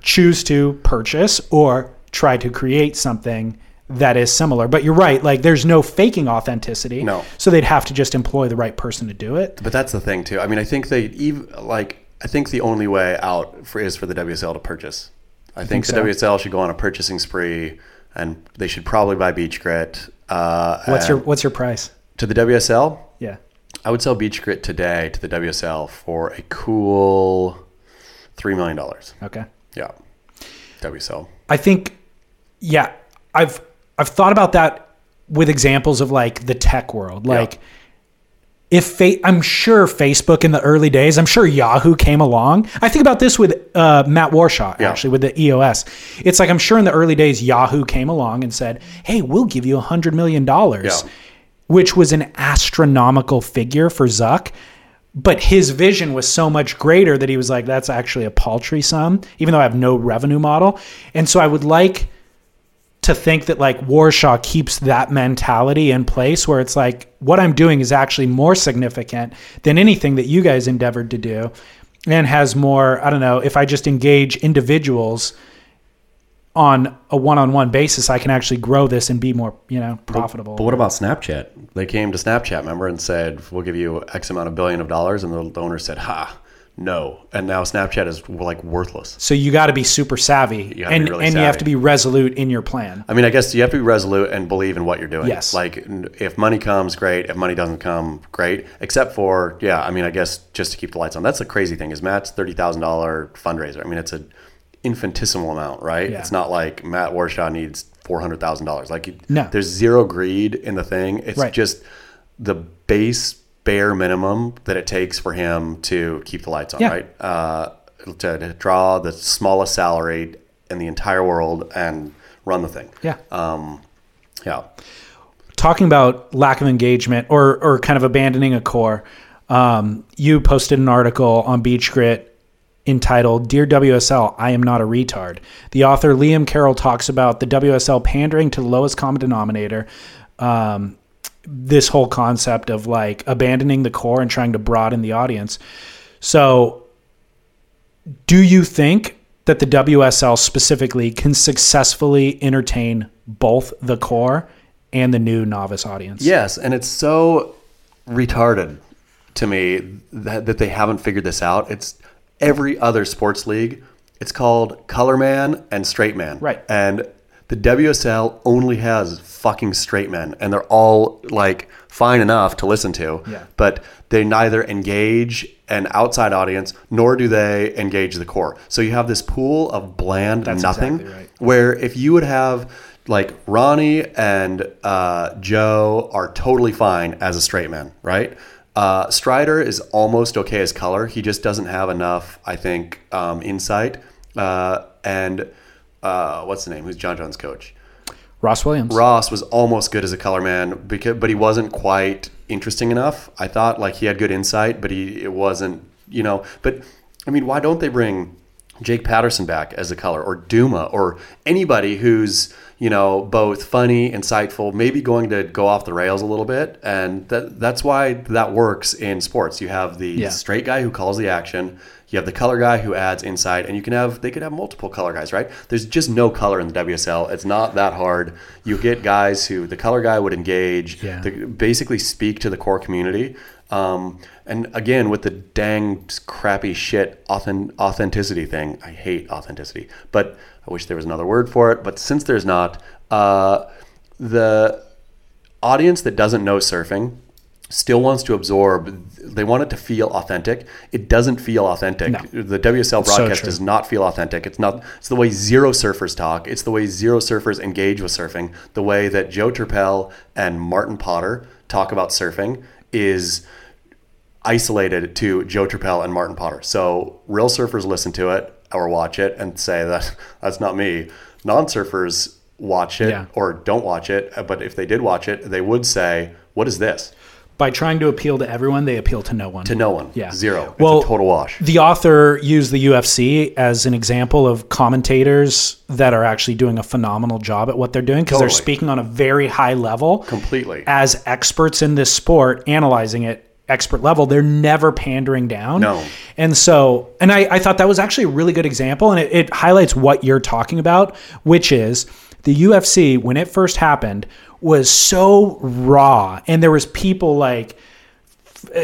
choose to purchase or try to create something that is similar. But you're right, like there's no faking authenticity. No. So they'd have to just employ the right person to do it. But that's the thing too. I mean, I think they even like. I think the only way out for, is for the WSL to purchase. I think, think the so? WSL should go on a purchasing spree, and they should probably buy Beach Grit. Uh, What's your what's your price? To the WSL? Yeah. I would sell Beach Grit today to the WSL for a cool three million dollars. Okay. Yeah, WSL. I think, yeah, I've I've thought about that with examples of like the tech world. Like, if fa- I'm sure Facebook in the early days, I'm sure Yahoo came along. I think about this with uh, Matt Warshaw Yeah. actually with the EOS. It's like I'm sure in the early days Yahoo came along and said, "Hey, we'll give you a hundred million dollars," Yeah. Which was an astronomical figure for Zuck. But his vision was so much greater that he was like, "That's actually a paltry sum," even though I have no revenue model. And so I would like to think that like Warshaw keeps that mentality in place where it's like what I'm doing is actually more significant than anything that you guys endeavored to do and has more I don't know if I just engage individuals on a one-on-one basis I can actually grow this and be more you know profitable But what about Snapchat? They came to Snapchat, remember, and said, "We'll give you X amount of billion of dollars," and the owner said, "Ha, no." And now Snapchat is like worthless. so you got to be super savvy and really and you have to be resolute in your plan I mean, I guess you have to be resolute and believe in what you're doing. Yes. Like, if money comes, great. If money doesn't come, great. Except for, yeah, I mean, I guess just to keep the lights on. That's the crazy thing is Matt's thirty thousand dollar fundraiser. I mean, it's a infinitesimal amount, right? Yeah. It's not like Matt Warshaw needs four hundred thousand dollars. Like, No. there's zero greed in the thing. It's Right. just the base bare minimum that it takes for him to keep the lights on, Yeah. right? Uh, to, to draw the smallest salary in the entire world and run the thing. yeah Um, yeah. talking about lack of engagement or or kind of abandoning a core, um, you posted an article on Beach Grit entitled "Dear WSL, I am not a retard." The author Liam Carroll talks about the WSL pandering to the lowest common denominator. Um, this whole concept of like abandoning the core and trying to broaden the audience. So, do you think that the WSL specifically can successfully entertain both the core and the new novice audience? Yes, and it's so retarded to me that, that they haven't figured this out. It's every other sports league. It's called color man and straight man. Right. And the WSL only has fucking straight men, and they're all like fine enough to listen to. Yeah. But they neither engage an outside audience nor do they engage the core. So you have this pool of bland That's nothing exactly right. where if you would have like Ronnie and uh, Joe are totally fine as a straight man, right? Uh, Strider is almost okay as color. He just doesn't have enough, I think, um, insight. Uh, and uh, what's the name? Who's John John's coach? Ross Williams. Ross was almost good as a color man, because, but he wasn't quite interesting enough. I thought like he had good insight, but he it wasn't, you know. But I mean, why don't they bring Jake Paterson back as a color, or Duma, or anybody who's you know both funny, insightful, maybe going to go off the rails a little bit, and that that's why that works in sports. You have the Yeah. straight guy who calls the action. You have the color guy who adds insight, and you can have they could have multiple color guys, right? There's just no color in the WSL. It's not that hard. You get guys who the color guy would engage, Yeah. the, basically speak to the core community. Um, and again, with the dang crappy shit authenticity thing, I hate authenticity, but I wish there was another word for it. But since there's not, uh, the audience that doesn't know surfing still wants to absorb they want it to feel authentic it doesn't feel authentic No. the wsl So broadcast true. does not feel authentic it's not it's the way zero surfers talk it's the way zero surfers engage with surfing the way that joe turpel and martin potter talk about surfing is isolated to Joe Turpel and Martin Potter. So real surfers listen to it or watch it and say that that's not me. Non-surfers watch it Yeah. or don't watch it, uh, but if they did watch it, they would say, "What is this?" By trying to appeal to everyone, they appeal to no one. To no one. Yeah. Zero. Well, it's a total wash. The author used the UFC as an example of commentators that are actually doing a phenomenal job at what they're doing because they're speaking on a very high level. Completely. As experts in this sport, analyzing it expert level, they're never pandering down. No. And so, and I, I thought that was actually a really good example. And it, it highlights what you're talking about, which is the UFC, when it first happened, was so raw. And there was people like,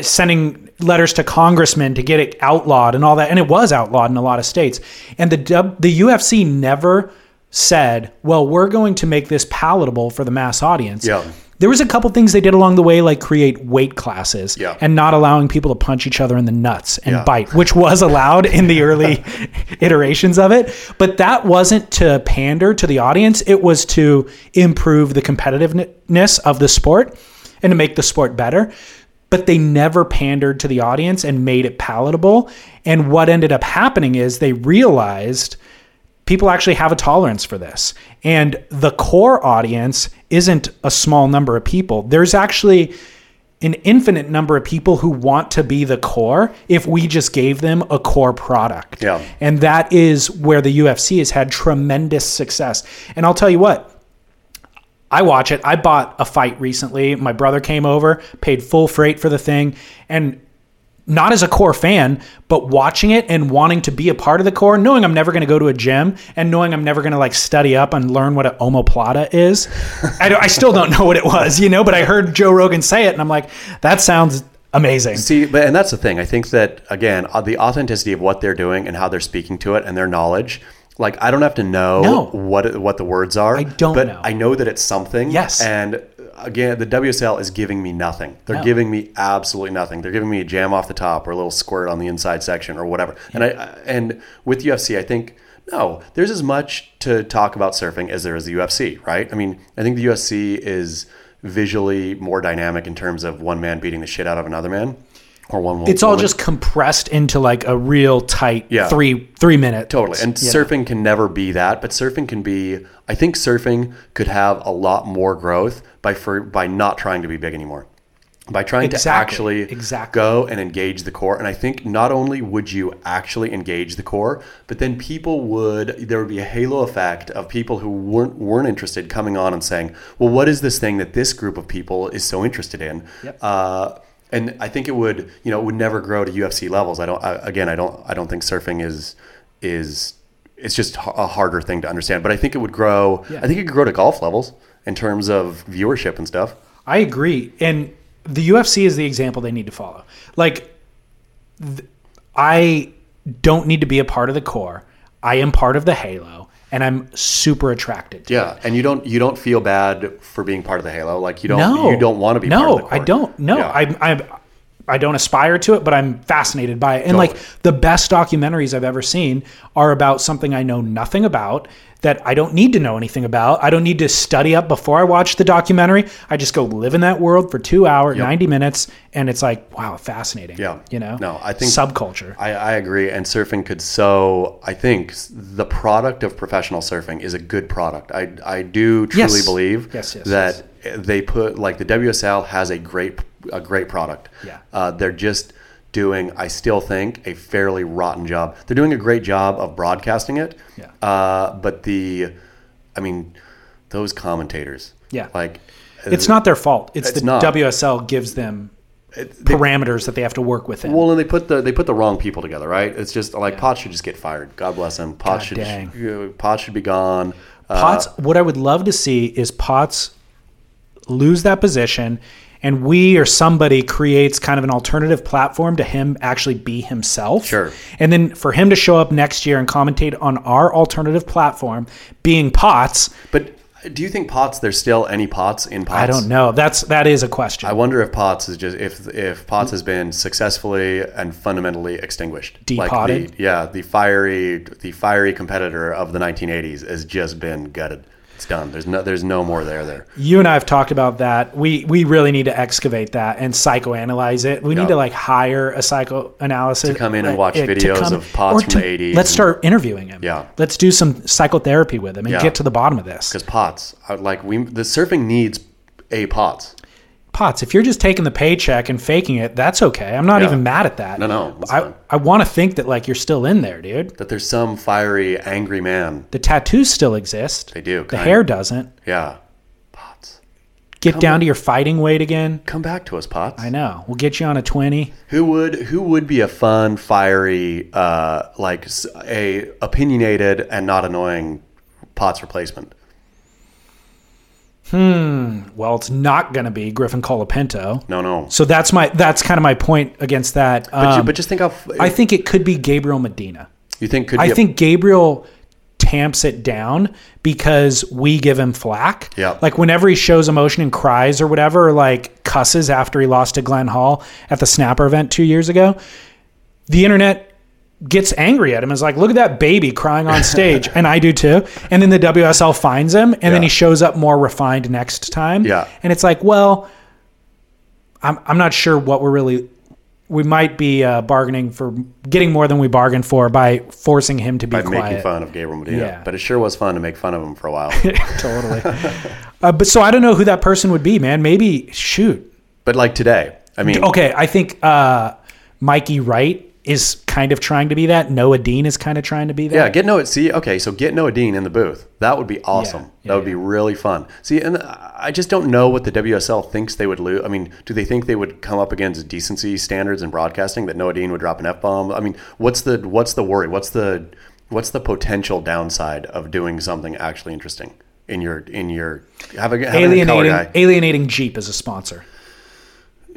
sending letters to congressmen to get it outlawed and all that and it was outlawed in a lot of states and the the UFC never said well we're going to make this palatable for the mass audience Yeah. There was a couple things they did along the way like create weight classes Yeah. and not allowing people to punch each other in the nuts and Yeah. bite which was allowed in the early iterations of it but that wasn't to pander to the audience it was to improve the competitiveness of the sport and to make the sport better but they never pandered to the audience and made it palatable. And what ended up happening is they realized people actually have a tolerance for this. And the core audience isn't a small number of people. There's actually an infinite number of people who want to be the core if we just gave them a core product. Yeah. And that is where the UFC has had tremendous success. And I'll tell you what, I watch it. I bought a fight recently. My brother came over, paid full freight for the thing, and not as a core fan, but watching it and wanting to be a part of the core, knowing I'm never going to go to a gym and knowing I'm never going to like study up and learn what an omoplata is. I, I still don't know what it was, you know, but I heard Joe Rogan say it and I'm like, that sounds amazing. See, but and that's the thing. I think that again, uh, the authenticity of what they're doing and how they're speaking to it and their knowledge. Like I don't have to know No. what what the words are. I don't but know. I know that it's something. Yes. And again, the WSL is giving me nothing. They're No. giving me absolutely nothing. They're giving me a jam off the top or a little squirt on the inside section or whatever. And I and with UFC, I think no, there's as much to talk about surfing as there is the UFC, right? I mean, I think the UFC is visually more dynamic in terms of one man beating the shit out of another man. Or one It's all woman. just compressed into like a real tight Yeah. three three minute Totally. And surfing can never be that, but surfing can be I think surfing could have a lot more growth by for, by not trying to be big anymore. By trying to actually Exactly. go and engage the core. And I think not only would you actually engage the core, but then people would there would be a halo effect of people who weren't weren't interested coming on and saying, Well, what is this thing that this group of people is so interested in? Yep. Uh, and I think it would, you know, it would never grow to UFC levels. I don't. I, again, I don't. I don't think surfing is is it's just a harder thing to understand. But I think it would grow. Yeah. I think it could grow to golf levels in terms of viewership and stuff. I agree. And the UFC is the example they need to follow. Like, th- I don't need to be a part of the core. I am part of the Halo, and I'm super attracted to it. Yeah, and you don't you don't feel bad for being part of the Halo. Like you don't No, you don't want to be No, part of the core. No, I don't. No, Yeah. I, I, I don't aspire to it, but I'm fascinated by it. And Totally. like the best documentaries I've ever seen are about something I know nothing about that I don't need to know anything about. I don't need to study up before I watch the documentary. I just go live in that world for two hours, ninety minutes, and it's like wow, fascinating. Yeah. you know. No, I think- subculture. I, I agree, and surfing could so. I think the product of professional surfing is a good product. I I do truly Yes. believe Yes, yes, that they put like the WSL has a great a great product. Yeah. uh, they're just doing, I still think, a fairly rotten job. They're doing a great job of broadcasting it. Yeah. Uh, but the, I mean, those commentators. Yeah. Like, It's not their fault. It's, It's the not. WSL gives them parameters that they have to work within. Well, and they put the they put the wrong people together, right? It's just like Potts should just get fired. God bless him. Potts God should dang. Potts should be gone. Uh, Potts, what I would love to see is Potts lose that position and we or somebody creates kind of an alternative platform to him actually be himself. Sure. And then for him to show up next year and commentate on our alternative platform being Potts, but do you think Potts? There's still any Potts in Potts? I don't know. That's that is a question. I wonder if Potts is just if if Potts has been successfully and fundamentally extinguished. Depotted? the, yeah, the fiery the fiery competitor of the 1980s has just been gutted. It's done. There's no there's no more there there. you and I have talked about that. We we really need to excavate that and psychoanalyze it. We need to like hire a psychoanalysis to come in and watch eh, videos of Potts from the 80s Let's and- start interviewing him. Yeah. let's do some psychotherapy with him and Yeah. get to the bottom of this. Because Potts, like we the surfing needs a Potts. Potts, if you're just taking the paycheck and faking it, that's okay. I'm not Yeah. even mad at that. No, no, I fine. I want to think that like you're still in there, dude. That there's some fiery angry man. The tattoos still exist. They do. The hair of. doesn't. Yeah. Potts. Get down to your fighting weight again. Come back to us, Potts. I know. We'll get you on a 20. Who would who would be a fun, fiery, uh, like a opinionated and not annoying Potts replacement? Well, it's not going to be Griffin Colapinto. No, no. So that's my that's kind of my point against that. But, you, Um, but just think how f- I think it could be Gabriel Medina. you think could I be a- think Gabriel tamps it down because we give him flack. Yeah. Like whenever he shows emotion and cries or whatever, or like cusses after he lost to Glenn Hall at the Snapper event two years ago, the internet gets angry at him. Is like, look at that baby crying on stage, and I do too. And then the WSL finds him, and then he shows up more refined next time. Yeah. And it's like, well, I'm I'm not sure what we're really. We might be uh, bargaining for getting more than we bargained for by forcing him to be by quiet. making fun of Gabriel Medina. Yeah. But it sure was fun to make fun of him for a while. totally. uh, but so I don't know who that person would be, man. Maybe shoot. but like today, I mean, Okay, I think uh, Mikey Wright is kind of trying to be that. Noa Deane is kind of trying to be that. yeah, get Noa. See, okay, so get Noa Deane in the booth. That would be awesome. Yeah, that would be really fun. See, and I just don't know what the WSL thinks they would lose. I mean, do they think they would come up against decency standards in broadcasting that Noa Deane would drop an f bomb? I mean, what's the what's the worry? What's the what's the potential downside of doing something actually interesting in your in your have a, color alienating alienating Jeep as a sponsor.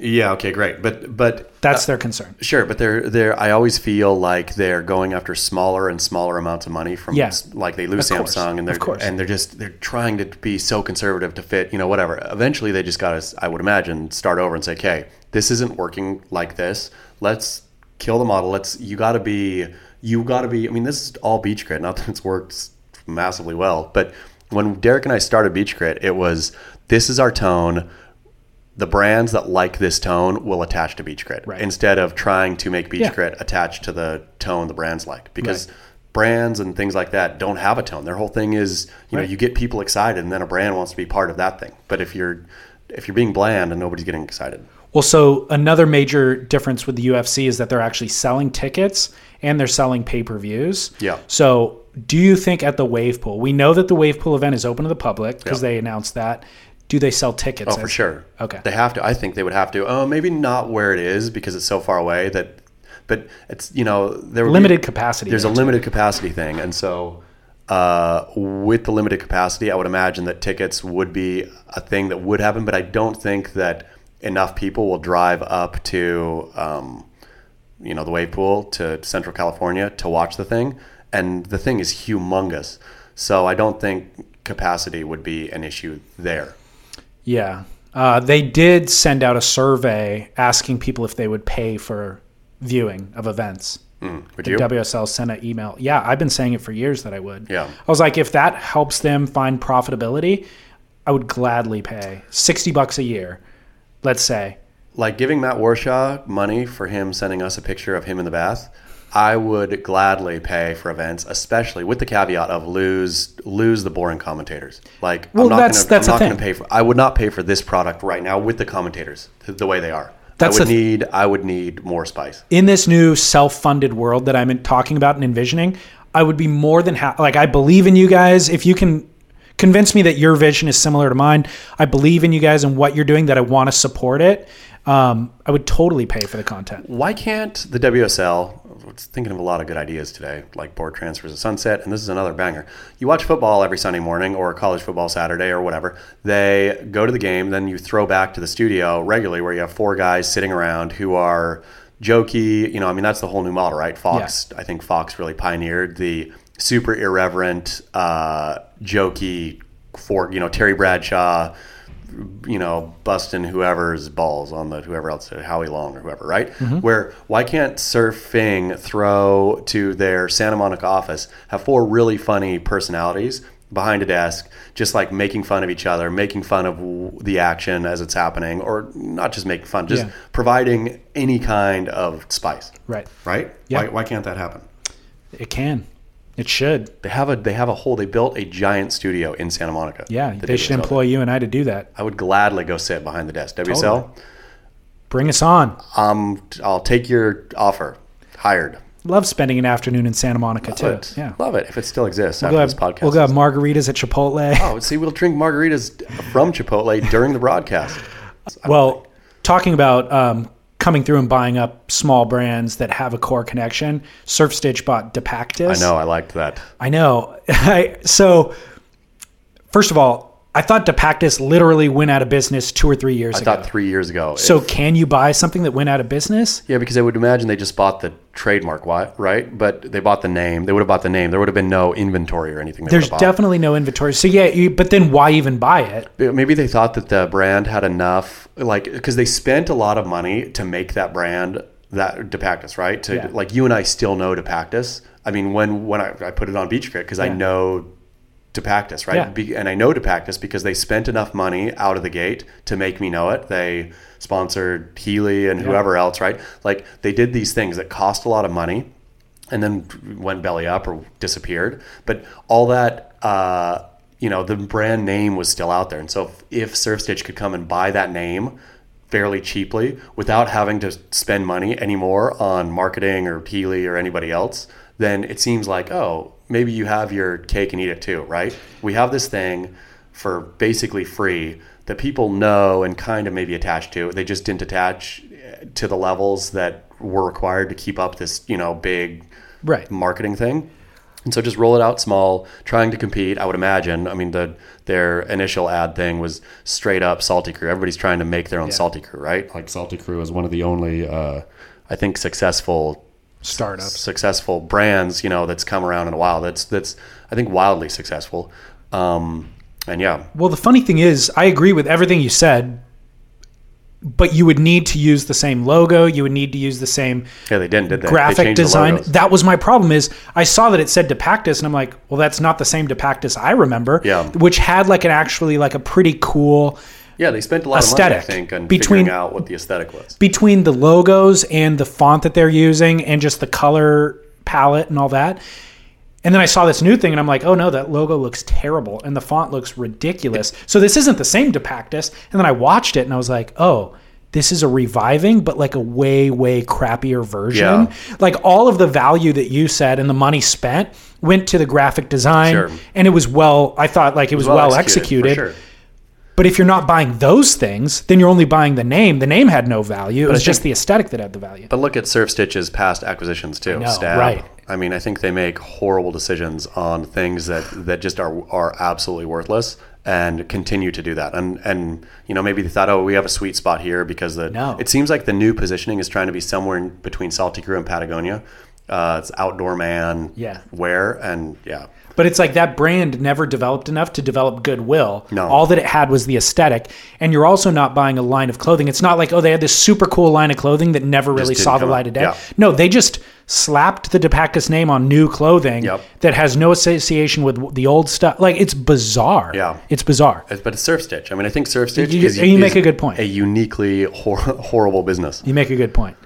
Yeah, okay, great, but but That's uh, their concern. Sure, but they're they're. I always feel like they're going after smaller and smaller amounts of money from. Yeah. Like they lose Samsung, and they're of course. and they're just they're trying to be so conservative to fit. You know, whatever. Eventually, they just got to. I would imagine start over and say, "Okay, this isn't working like this. Let's kill the model. Let's. You got to be. You got to be. I mean, this is all Beach Grit. Not that it's worked massively well, but when Derek and I started Beach Grit, it was this is our tone the brands that like this tone will attach to Beach Grit Right. instead of trying to make Beach Yeah. Grit attach to the tone the brands like because Right. brands and things like that don't have a tone. Their whole thing is you know you get people excited and then a brand wants to be part of that thing. But if you're if you're being bland and nobody's getting excited, Well, so another major difference with the UFC is that they're actually selling tickets and they're selling pay per views. Yeah. So, do you think at the Wave Pool, we know that the Wave Pool event is open to the public because Yeah. they announced that. Do they sell tickets? oh for sure, Okay. they have to. I think they would have to. Oh, maybe not where it is because it's so far away that. But it's you know there would be- Limited capacity. there's a limited capacity thing and so uh, with the limited capacity i would imagine that tickets would be a thing that would happen but i don't think that enough people will drive up to um, you know the wave pool to central california to watch the thing and the thing is humongous so i don't think capacity would be an issue there Yeah. Uh, they did send out a survey asking people if they would pay for viewing of events. Mm, would The you WSL sent an email. Yeah, I've been saying it for years that I would. Yeah. I was like, if that helps them find profitability, I would gladly pay 60 bucks a year, let's say. like giving Matt Warshaw money for him sending us a picture of him in the bath, I would gladly pay for events, especially with the caveat of lose lose the boring commentators. Like Well, I'm not that's- gonna, that's I'm not going to thing. pay for. I would not pay for this product right now with the commentators the way they are. That's I would need I would need more spice. in this new self-funded world that I'm talking about and envisioning, I would be more than ha- like I believe in you guys. If you can convince me that your vision is similar to mine, I believe in you guys and what you're doing. That I want to support it. Um, I would totally pay for the content. Why can't the WSL? Was thinking of a lot of good ideas today, like board transfers at sunset, and this is another banger. You watch football every Sunday morning, or college football Saturday, or whatever. They go to the game, then you throw back to the studio regularly, where you have four guys sitting around who are jokey. You know, I mean, that's the whole new model, right? Fox, I think Fox really pioneered the super irreverent, uh, jokey. For you know, Terry Bradshaw you know, busting whoever's balls on the whoever else, Howie Long or whoever, right? Mm-hmm. Where why can't Surfing throw to their Santa Monica office have four really funny personalities behind a desk, just like making fun of each other, making fun of the action as it's happening, or not just making fun, just Yeah. providing any kind of spice, Right. right? Yeah. Why, why can't that happen? It can. It should. They have a they have a whole they built a giant studio in Santa Monica. Yeah. The They should employ you and I to do that. I would gladly go sit behind the desk. WSL. Totally. Bring us on. um, I'll take your offer. Hired. Love spending an afternoon in Santa Monica too. It. Yeah. Love it. If it still exists We'll after go, this have, podcast. we'll go have margaritas at Chipotle. oh, see, we'll drink margaritas from Chipotle during the broadcast. Well, talking about um, coming through and buying up small brands that have a core connection, Surf Stitch bought Depactus. I know. I liked that. I know. So, first of all, I thought Depactus literally went out of business two or three years I ago. I thought three years ago. so, if- can you buy something that went out of business? yeah, because I would imagine they just bought the trademark, right? But they bought the name. They would have bought the name. There would have been no inventory or anything. They There's would have bought. definitely no inventory. So, yeah, you, but then why even buy it? Maybe they thought that the brand had enough, like, because they spent a lot of money to make that brand that Depactus, right? To Yeah. like you and I still know Depactus. I mean, when when I, I put it on Beach Grit because I Yeah. Know Depactus, right? Yeah. Be, and I know Depactus because they spent enough money out of the gate to make me know it. They sponsored Healy and whoever else, right? Like they did these things that cost a lot of money and then went belly up or disappeared. But all that, uh, you know, the brand name was still out there. And so if, if Surf Stitch could come and buy that name fairly cheaply without having to spend money anymore on marketing or Healy or anybody else, then it seems like, oh, maybe you have your cake and eat it too, right? We have this thing for basically free that people know and kind of maybe attach to. They just didn't attach eh, to the levels that were required to keep up this, you know, big Right. marketing thing. And so just roll it out small, trying to compete. I would imagine. I mean, the their initial ad thing was straight up Salty Crew. Everybody's trying to make their own Salty Crew, right? Like Salty Crew is one of the only, uh, I think, successful Startups. successful brands, you know, that's come around in a while. That's that's I think wildly successful. Um, and yeah, Well, the funny thing is, I agree with everything you said, but you would need to use the same logo. You would need to use the same yeah, they didn't, did? They graphic design. That was my problem. Is I saw that it said Depactus, and I'm like, well, that's not the same Depactus I remember. Yeah. Which had like an actually like a pretty cool yeah, they spent a lot of aesthetic money, I think, on between- figuring out what the aesthetic was. between the logos and the font that they're using and just the color palette and all that. And then I saw this new thing and I'm like, oh no, that logo looks terrible and the font looks ridiculous. So this isn't the same Depactus. And then I watched it and I was like, oh, this is a reviving, but like a way, way crappier version. Yeah. Like all of the value that you said and the money spent went to the graphic design Sure. and it was well, I thought like it was well, executed. for sure. But if you're not buying those things, then you're only buying the name. The name had no value. It was just the aesthetic that had the value. But look at Surf Stitch's past acquisitions too. know, Stab. right. I mean, I think they make horrible decisions on things that, that just are are absolutely worthless and continue to do that. And and you know maybe they thought, oh, we have a sweet spot here because the No. it seems like the new positioning is trying to be somewhere in between Salty Crew and Patagonia. Uh, it's outdoor man Yeah. wear and yeah. But it's like that brand never developed enough to develop goodwill. No. All that it had was the aesthetic. And you're also not buying a line of clothing. It's not like, oh, they had this super cool line of clothing that never really saw the light of day. Yeah. No, they just slapped the Depactus name on new clothing Yep. that has no association with the old stuff. Like, it's bizarre. Yeah. It's bizarre. It's- But it's Surf Stitch. I mean, I think Surf Stitch You- is, you make a good point. A uniquely hor- horrible business. You make a good point.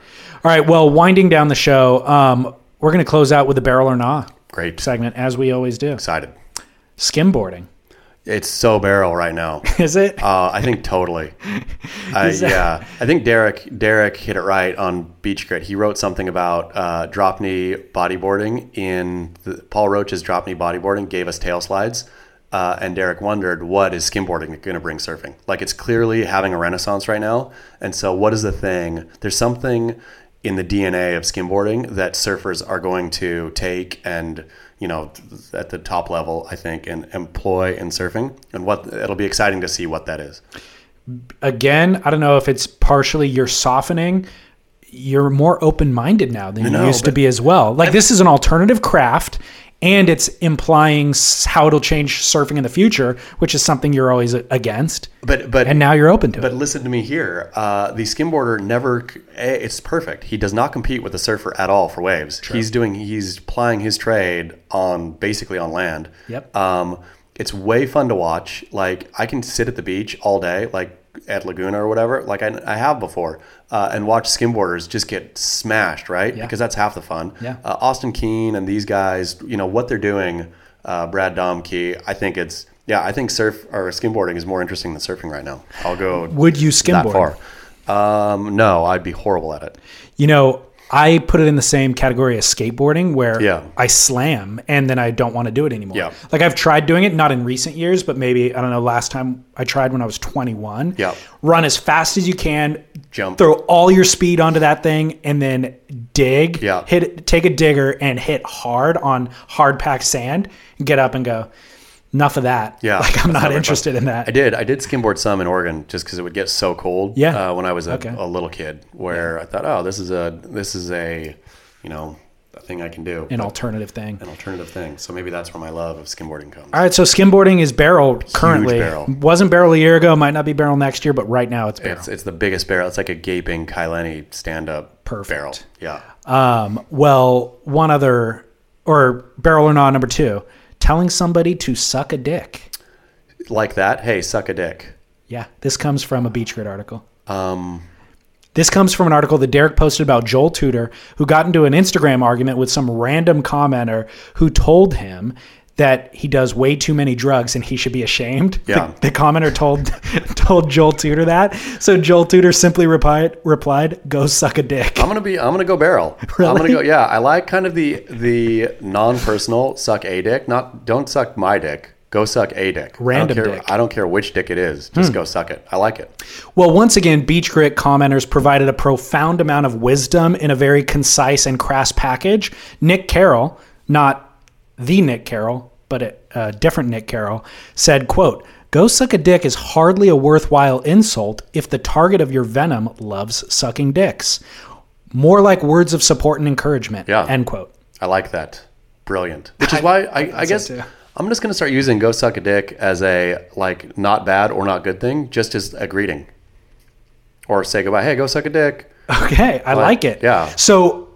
All right. Well, winding down the show, um, we're going to close out with a barrel or nah Great. segment, as we always do. Excited. Skimboarding. It's so barrel right now. Is it? Uh, I think totally. I, that- yeah, I think Derek Derek hit it right on Beach Grit. He wrote something about uh, drop knee bodyboarding in the, Paul Roach's drop knee bodyboarding gave us tail slides, uh, and Derek wondered what is skimboarding going to bring surfing. Like it's clearly having a renaissance right now, and so what is the thing? There's something in the DNA of skimboarding that surfers are going to take and you know at the top level I think and employ in surfing and what it'll be exciting to see what that is. Again, I don't know if it's partially you're softening. You're more open minded now than you No, used to be as well. Like this is an alternative craft, and it's implying how it'll change surfing in the future, which is something you're always against. But but And now you're open to But it. But listen to me here. Uh, the skimboarder never. eh, It's perfect. He does not compete with the surfer at all for waves. He's doing. He's plying his trade on basically on land. Yep. Um, it's way fun to watch. Like I can sit at the beach all day, like at Laguna or whatever, like I, I have before, uh, and watch skimboarders just get smashed, right? Yeah. Because that's half the fun. Yeah. Uh, Austin Keen and these guys, you know what they're doing. Uh, Brad Domke, I think it's yeah, I think surf or skimboarding is more interesting than surfing right now. I'll go Would you that skimboard? far. Um, no, I'd be horrible at it. You know, I put it in the same category as skateboarding where Yeah. I slam and then I don't want to do it anymore. Yeah. Like I've tried doing it, not in recent years, but maybe, I don't know, last time I tried when I was 21. Yeah. Run as fast as you can, Jump. throw all your speed onto that thing, and then dig. Yeah. Hit, take a digger and hit hard on hard packed sand and get up and go, enough of that. Yeah, Like I'm not interested in that. I did. I did skimboard some in Oregon just because it would get so cold. Yeah. Uh, when I was a, Okay. a little kid, where I thought, oh, this is a this is a, you know, a thing I can do. An alternative thing. an alternative thing. So maybe that's where my love of skimboarding comes. All right, so skimboarding is barrel currently. Huge barrel. Wasn't barrel a year ago, might not be barrel next year, but right now it's barrel. It's it's the biggest barrel. It's like a gaping Kai Lenny stand up Perfect. barrel. Yeah. Um, well, one other, or barrel or not, number two, telling somebody to suck a dick. Like that. Hey, suck a dick. Yeah, this comes from a Beach Grit article. Um, This comes from an article that Derek posted about Joel Tudor, who got into an Instagram argument with some random commenter who told him that he does way too many drugs and he should be ashamed. Yeah. The, the commenter told told Joel Tudor that. So Joel Tudor simply replied, replied, "Go suck a dick." I'm gonna be. I'm gonna go barrel. I'm Really? gonna go. Yeah, I like kind of the the non-personal suck a dick. Not don't suck my dick. Go suck a dick. Random I don't care, dick. Hmm. I don't care which dick it is. Just go suck it. I like it. Well, once again, Beach Grit commenters provided a profound amount of wisdom in a very concise and crass package. Nick Carroll, not the Nick Carroll, but a, a uh, different Nick Carroll, said, quote, Go suck a dick is hardly a worthwhile insult if the target of your venom loves sucking dicks. More like words of support and encouragement. Yeah. End quote. I like that. Brilliant. Which is why I, I guess. I'm just gonna start using "go suck a dick" as a like not bad or not good thing, just as a greeting, or say goodbye. Hey, go suck a dick. Okay, I like it. yeah. So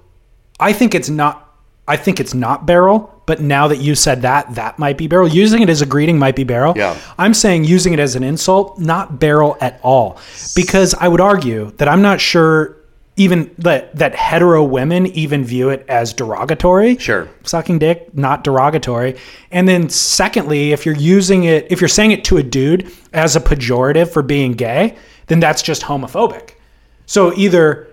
I think it's not I think it's not barrel, but now that you said that, that might be barrel. Using it as a greeting might be barrel. Yeah. I'm saying using it as an insult, not barrel at all. Because I would argue that I'm not sure even that that hetero women even view it as derogatory. Sure. Sucking dick, not derogatory. And then secondly, if you're using it if you're saying it to a dude as a pejorative for being gay, then that's just homophobic. So either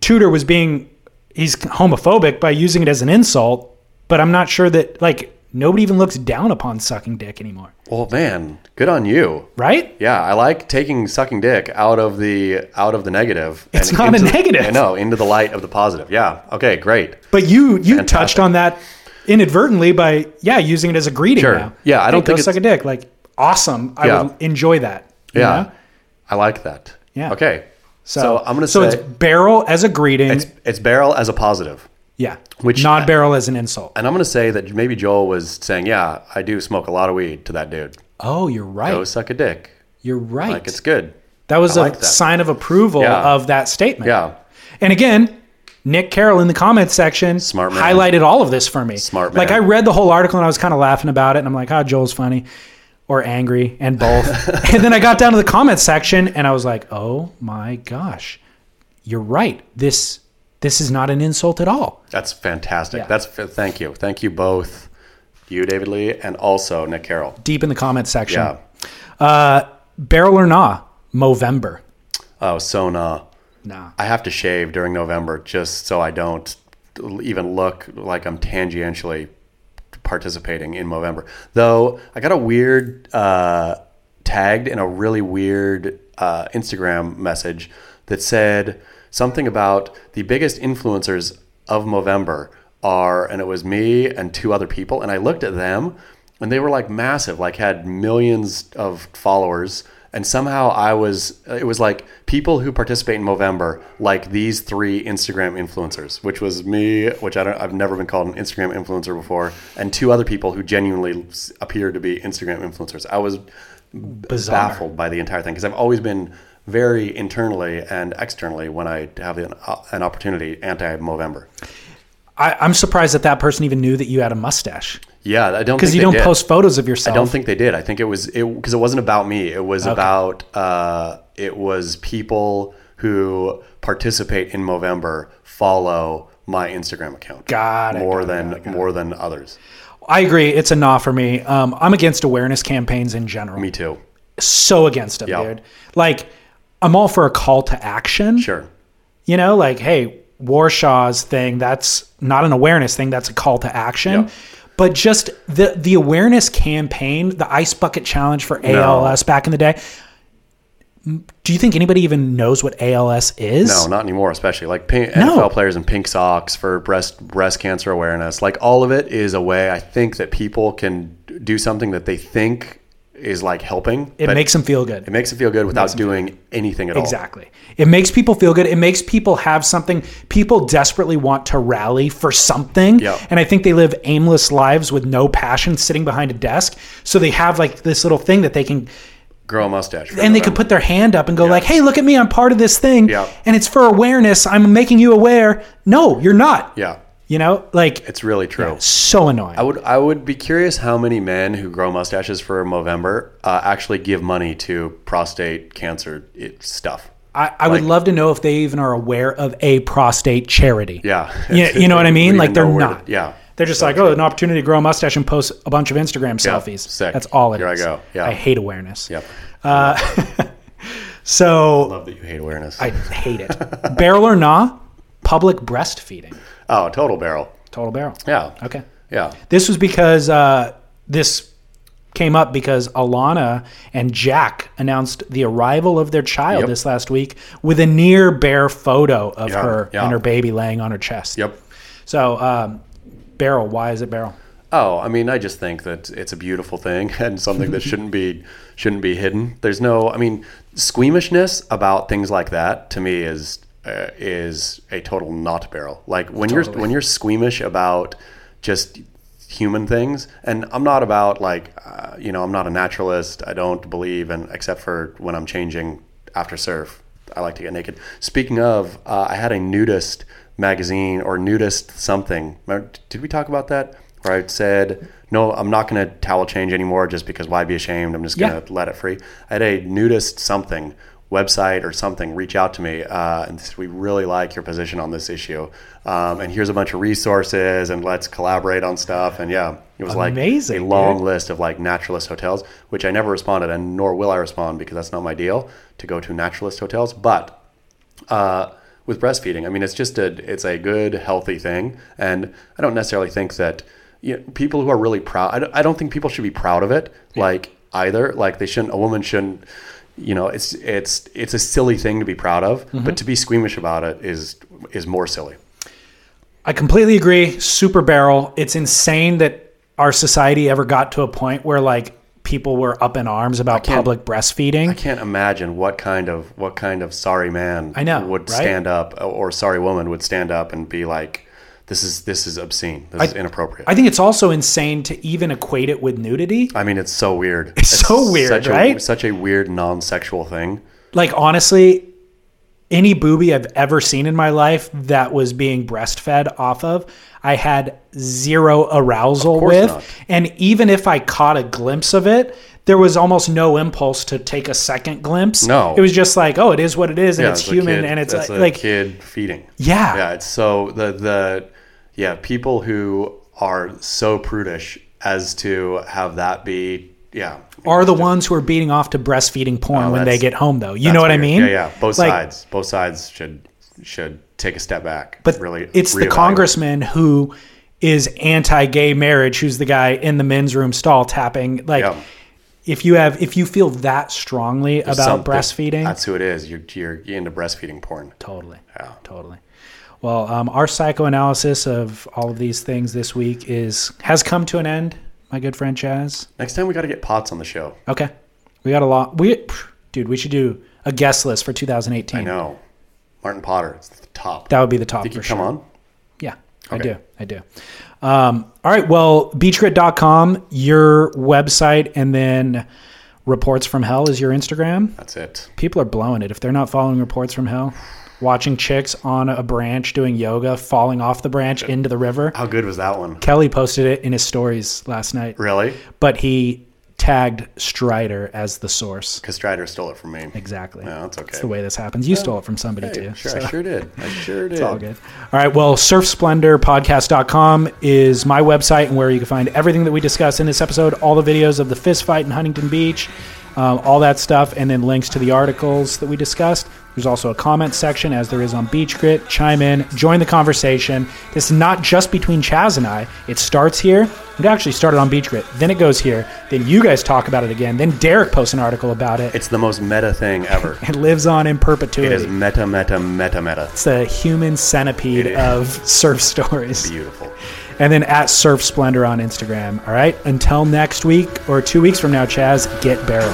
Tudor was being he's homophobic by using it as an insult, but I'm not sure that like nobody even looks down upon sucking dick anymore, Well, man, good on you. right? Yeah, I like taking sucking dick out of the out of the negative. It's and not a into the- negative. I know into the light of the positive. Yeah. Okay. Great. But you you Fantastic. touched on that inadvertently by yeah using it as a greeting. Sure. Now. Yeah, I don't Hey, go think suck a dick. Like awesome. I Yeah. would enjoy that. Yeah. know? I like that. Yeah. Okay. So, So, I'm gonna so say it's barrel as a greeting. it's it's barrel as a positive. yeah. which- not barrel as an insult. And I'm going to say that maybe Joel was saying, "Yeah, I do smoke a lot of weed." To that dude, Oh, you're right. go suck a dick. you're right. Like it's good. That was I a like that. sign of approval Yeah. of that statement. Yeah. And again, Nick Carroll in the comments section Smart man. highlighted all of this for me. Smart man. Like I read the whole article and I was kind of laughing about it, and I'm like, "Oh, Joel's funny," or angry, and both. and then I got down to the comment section and I was like, "Oh my gosh, you're right. This this is not an insult at all." That's fantastic. Yeah. That's thank you, thank you both. you, David Lee, and also Nick Carroll. Deep in the comment section. Yeah. Uh, barrel or nah, Movember. Oh, so nah. Nah. I have to shave during November just so I don't even look like I'm tangentially participating in Movember. Though I got a weird uh, tagged in a really weird uh, Instagram message that said something about the biggest influencers of Movember are, and it was me and two other people, and I looked at them, and they were like massive, like had millions of followers and somehow I was it was like people who participate in Movember like these three Instagram influencers, which was me, which I don't I've never been called an Instagram influencer before, and two other people who genuinely appear to be Instagram influencers. I was Bizarre. baffled by the entire thing because I've always been very internally and externally when I have an, uh, an opportunity anti Movember. I'm surprised that that person even knew that you had a mustache Yeah, I don't because you don't did. post photos of yourself. I don't think they did. I think it was it because it wasn't about me. It was about uh, it was people who participate in Movember follow my Instagram account. Got it, more got it, than got it, more than others. I agree. It's a nah for me. Um, I'm against awareness campaigns in general. Me too. So against them, Yeah. dude. Like, I'm all for a call to action. Sure. You know, like, hey, Warshaw's thing, that's not an awareness thing, that's a call to action. Yeah. But just the the awareness campaign, the ice bucket challenge for ALS back in the day. Do you think anybody even knows what ALS is? No, not anymore. Especially like pink, No. NFL players in pink socks for breast breast cancer awareness. Like all of it is a way I think that people can do something that they think is like helping. It makes them feel good. it makes them feel good without doing anything at all. Exactly. It makes people feel good. It makes people have something. People desperately want to rally for something. Yeah. And I think they live aimless lives with no passion sitting behind a desk. So they have like this little thing that they can Grow a mustache. and they could put their hand up and go like, "Hey, look at me! I'm part of this thing, Yeah. and it's for awareness. I'm making you aware." No, you're not. Yeah, You know, like it's really true. so annoying. I would I would be curious how many men who grow mustaches for Movember uh, actually give money to prostate cancer it, stuff. I, I would love to know if they even are aware of a prostate charity. Yeah, You, you know what I mean? Like they're not. to- yeah, They're just So like, true. oh, an opportunity to grow a mustache and post a bunch of Instagram selfies. sick. That's all it is. Here I go. Yeah. I hate awareness. Yep. So Love that you hate awareness. I hate it. barrel or nah, public breastfeeding. Oh, total barrel. Total barrel. Yeah. Okay. Yeah. This was because uh, this came up because Alana and Jack announced the arrival of their child Yep. this last week with a near bare photo of Yeah, her yeah. and her baby laying on her chest. Yep. So, um, barrel. Why is it barrel? Oh, I mean, I just think that it's a beautiful thing and something that shouldn't be shouldn't be hidden. There's no, I mean, squeamishness about things like that to me is uh, is a total not barrel. Like when you're when you're squeamish about just human things, and I'm not about like, uh, you know, I'm not a naturalist. I don't believe in except for when I'm changing after surf. I like to get naked. Speaking of, uh, I had a nudist magazine or nudist something. Remember- Did we talk about that? Where I said, no, I'm not going to towel change anymore just because why be ashamed? I'm just going to Yeah. let it free. I had a nudist something website or something reach out to me uh, and we really like your position on this issue. Um, and here's a bunch of resources and let's collaborate on stuff. And yeah, it was Amazing, like a long dude. list of like naturalist hotels, which I never responded and nor will I respond because that's not my deal to go to naturalist hotels. But uh, with breastfeeding, I mean, it's just a it's a good healthy thing, and I don't necessarily think that you know, people who are really proud. I don't, I don't think people should be proud of it, like either. Like they shouldn't. A woman shouldn't. You know, it's it's it's a silly thing to be proud of, but mm-hmm. to be squeamish about it is is more silly. I completely agree. Super barrel. It's insane that our society ever got to a point where like people were up in arms about public breastfeeding. I can't imagine what kind of what kind of sorry man I know, would right? stand up or sorry woman would stand up and be like, "This is this is obscene. This is inappropriate." I think it's also insane to even equate it with nudity. I mean, it's so weird. It's so weird, such right? A, such a weird non-sexual thing. Like honestly, any booby I've ever seen in my life that was being breastfed off of, I had zero arousal with. not. And even if I caught a glimpse of it, there was almost no impulse to take a second glimpse. No. It was just like, oh, it is what it is, and it's a human, kid- and it's like, a like kid feeding. Yeah. yeah. It's so the the yeah people who are so prudish as to have that be yeah are the ones who are beating off to breastfeeding porn oh, when they Oh, get home though. You know what I mean? Yeah, yeah. Both Like, sides. Both sides should should take a step back. But really, it's the congressman who is anti-gay marriage who's the guy in the men's room stall tapping like Yeah. if you have if you feel that strongly about Some- breastfeeding That's who it is. You're you're into breastfeeding porn. totally Yeah. totally well um, our psychoanalysis of all of these things this week is has come to an end my good friend Chas Next time we got to get Potts on the show. okay we got a lot we dude we should do a guest list for 2018 I know. Martin Potter. It's the top. that would be the top Think for you come sure on? Yeah, I do. I do. Um, all right. Well, beachgrit.com, your website, and then Reports from Hell is your Instagram. That's it. People are blowing it. If they're not following Reports from Hell, watching chicks on a branch doing yoga, falling off the branch into the river. How good was that one? Kelly posted it in his stories last night, Really? but he tagged Strider as the source. Because Strider stole it from me. Exactly. No, that's okay. The way this happens. You stole it from somebody Hey, too. sure, so- I sure did. I sure did. It's all good. All right. Well, surfsplendorpodcast.com is my website and where you can find everything that we discuss in this episode, all the videos of the fist fight in Huntington Beach, um, all that stuff, and then links to the articles that we discussed. There's also a comment section, as there is on Beach Grit. Chime in, join the conversation. This is not just between Chas and I. It starts here. It actually started on Beach Grit. Then it goes here. Then you guys talk about it again. Then Derek posts an article about it. It's the most meta thing ever. It lives on in perpetuity. it is meta, meta, meta, meta. It's the human centipede of surf stories. Beautiful. And then at Surf Splendor on Instagram. All right. Until next week or two weeks from now, Chas, get barrel.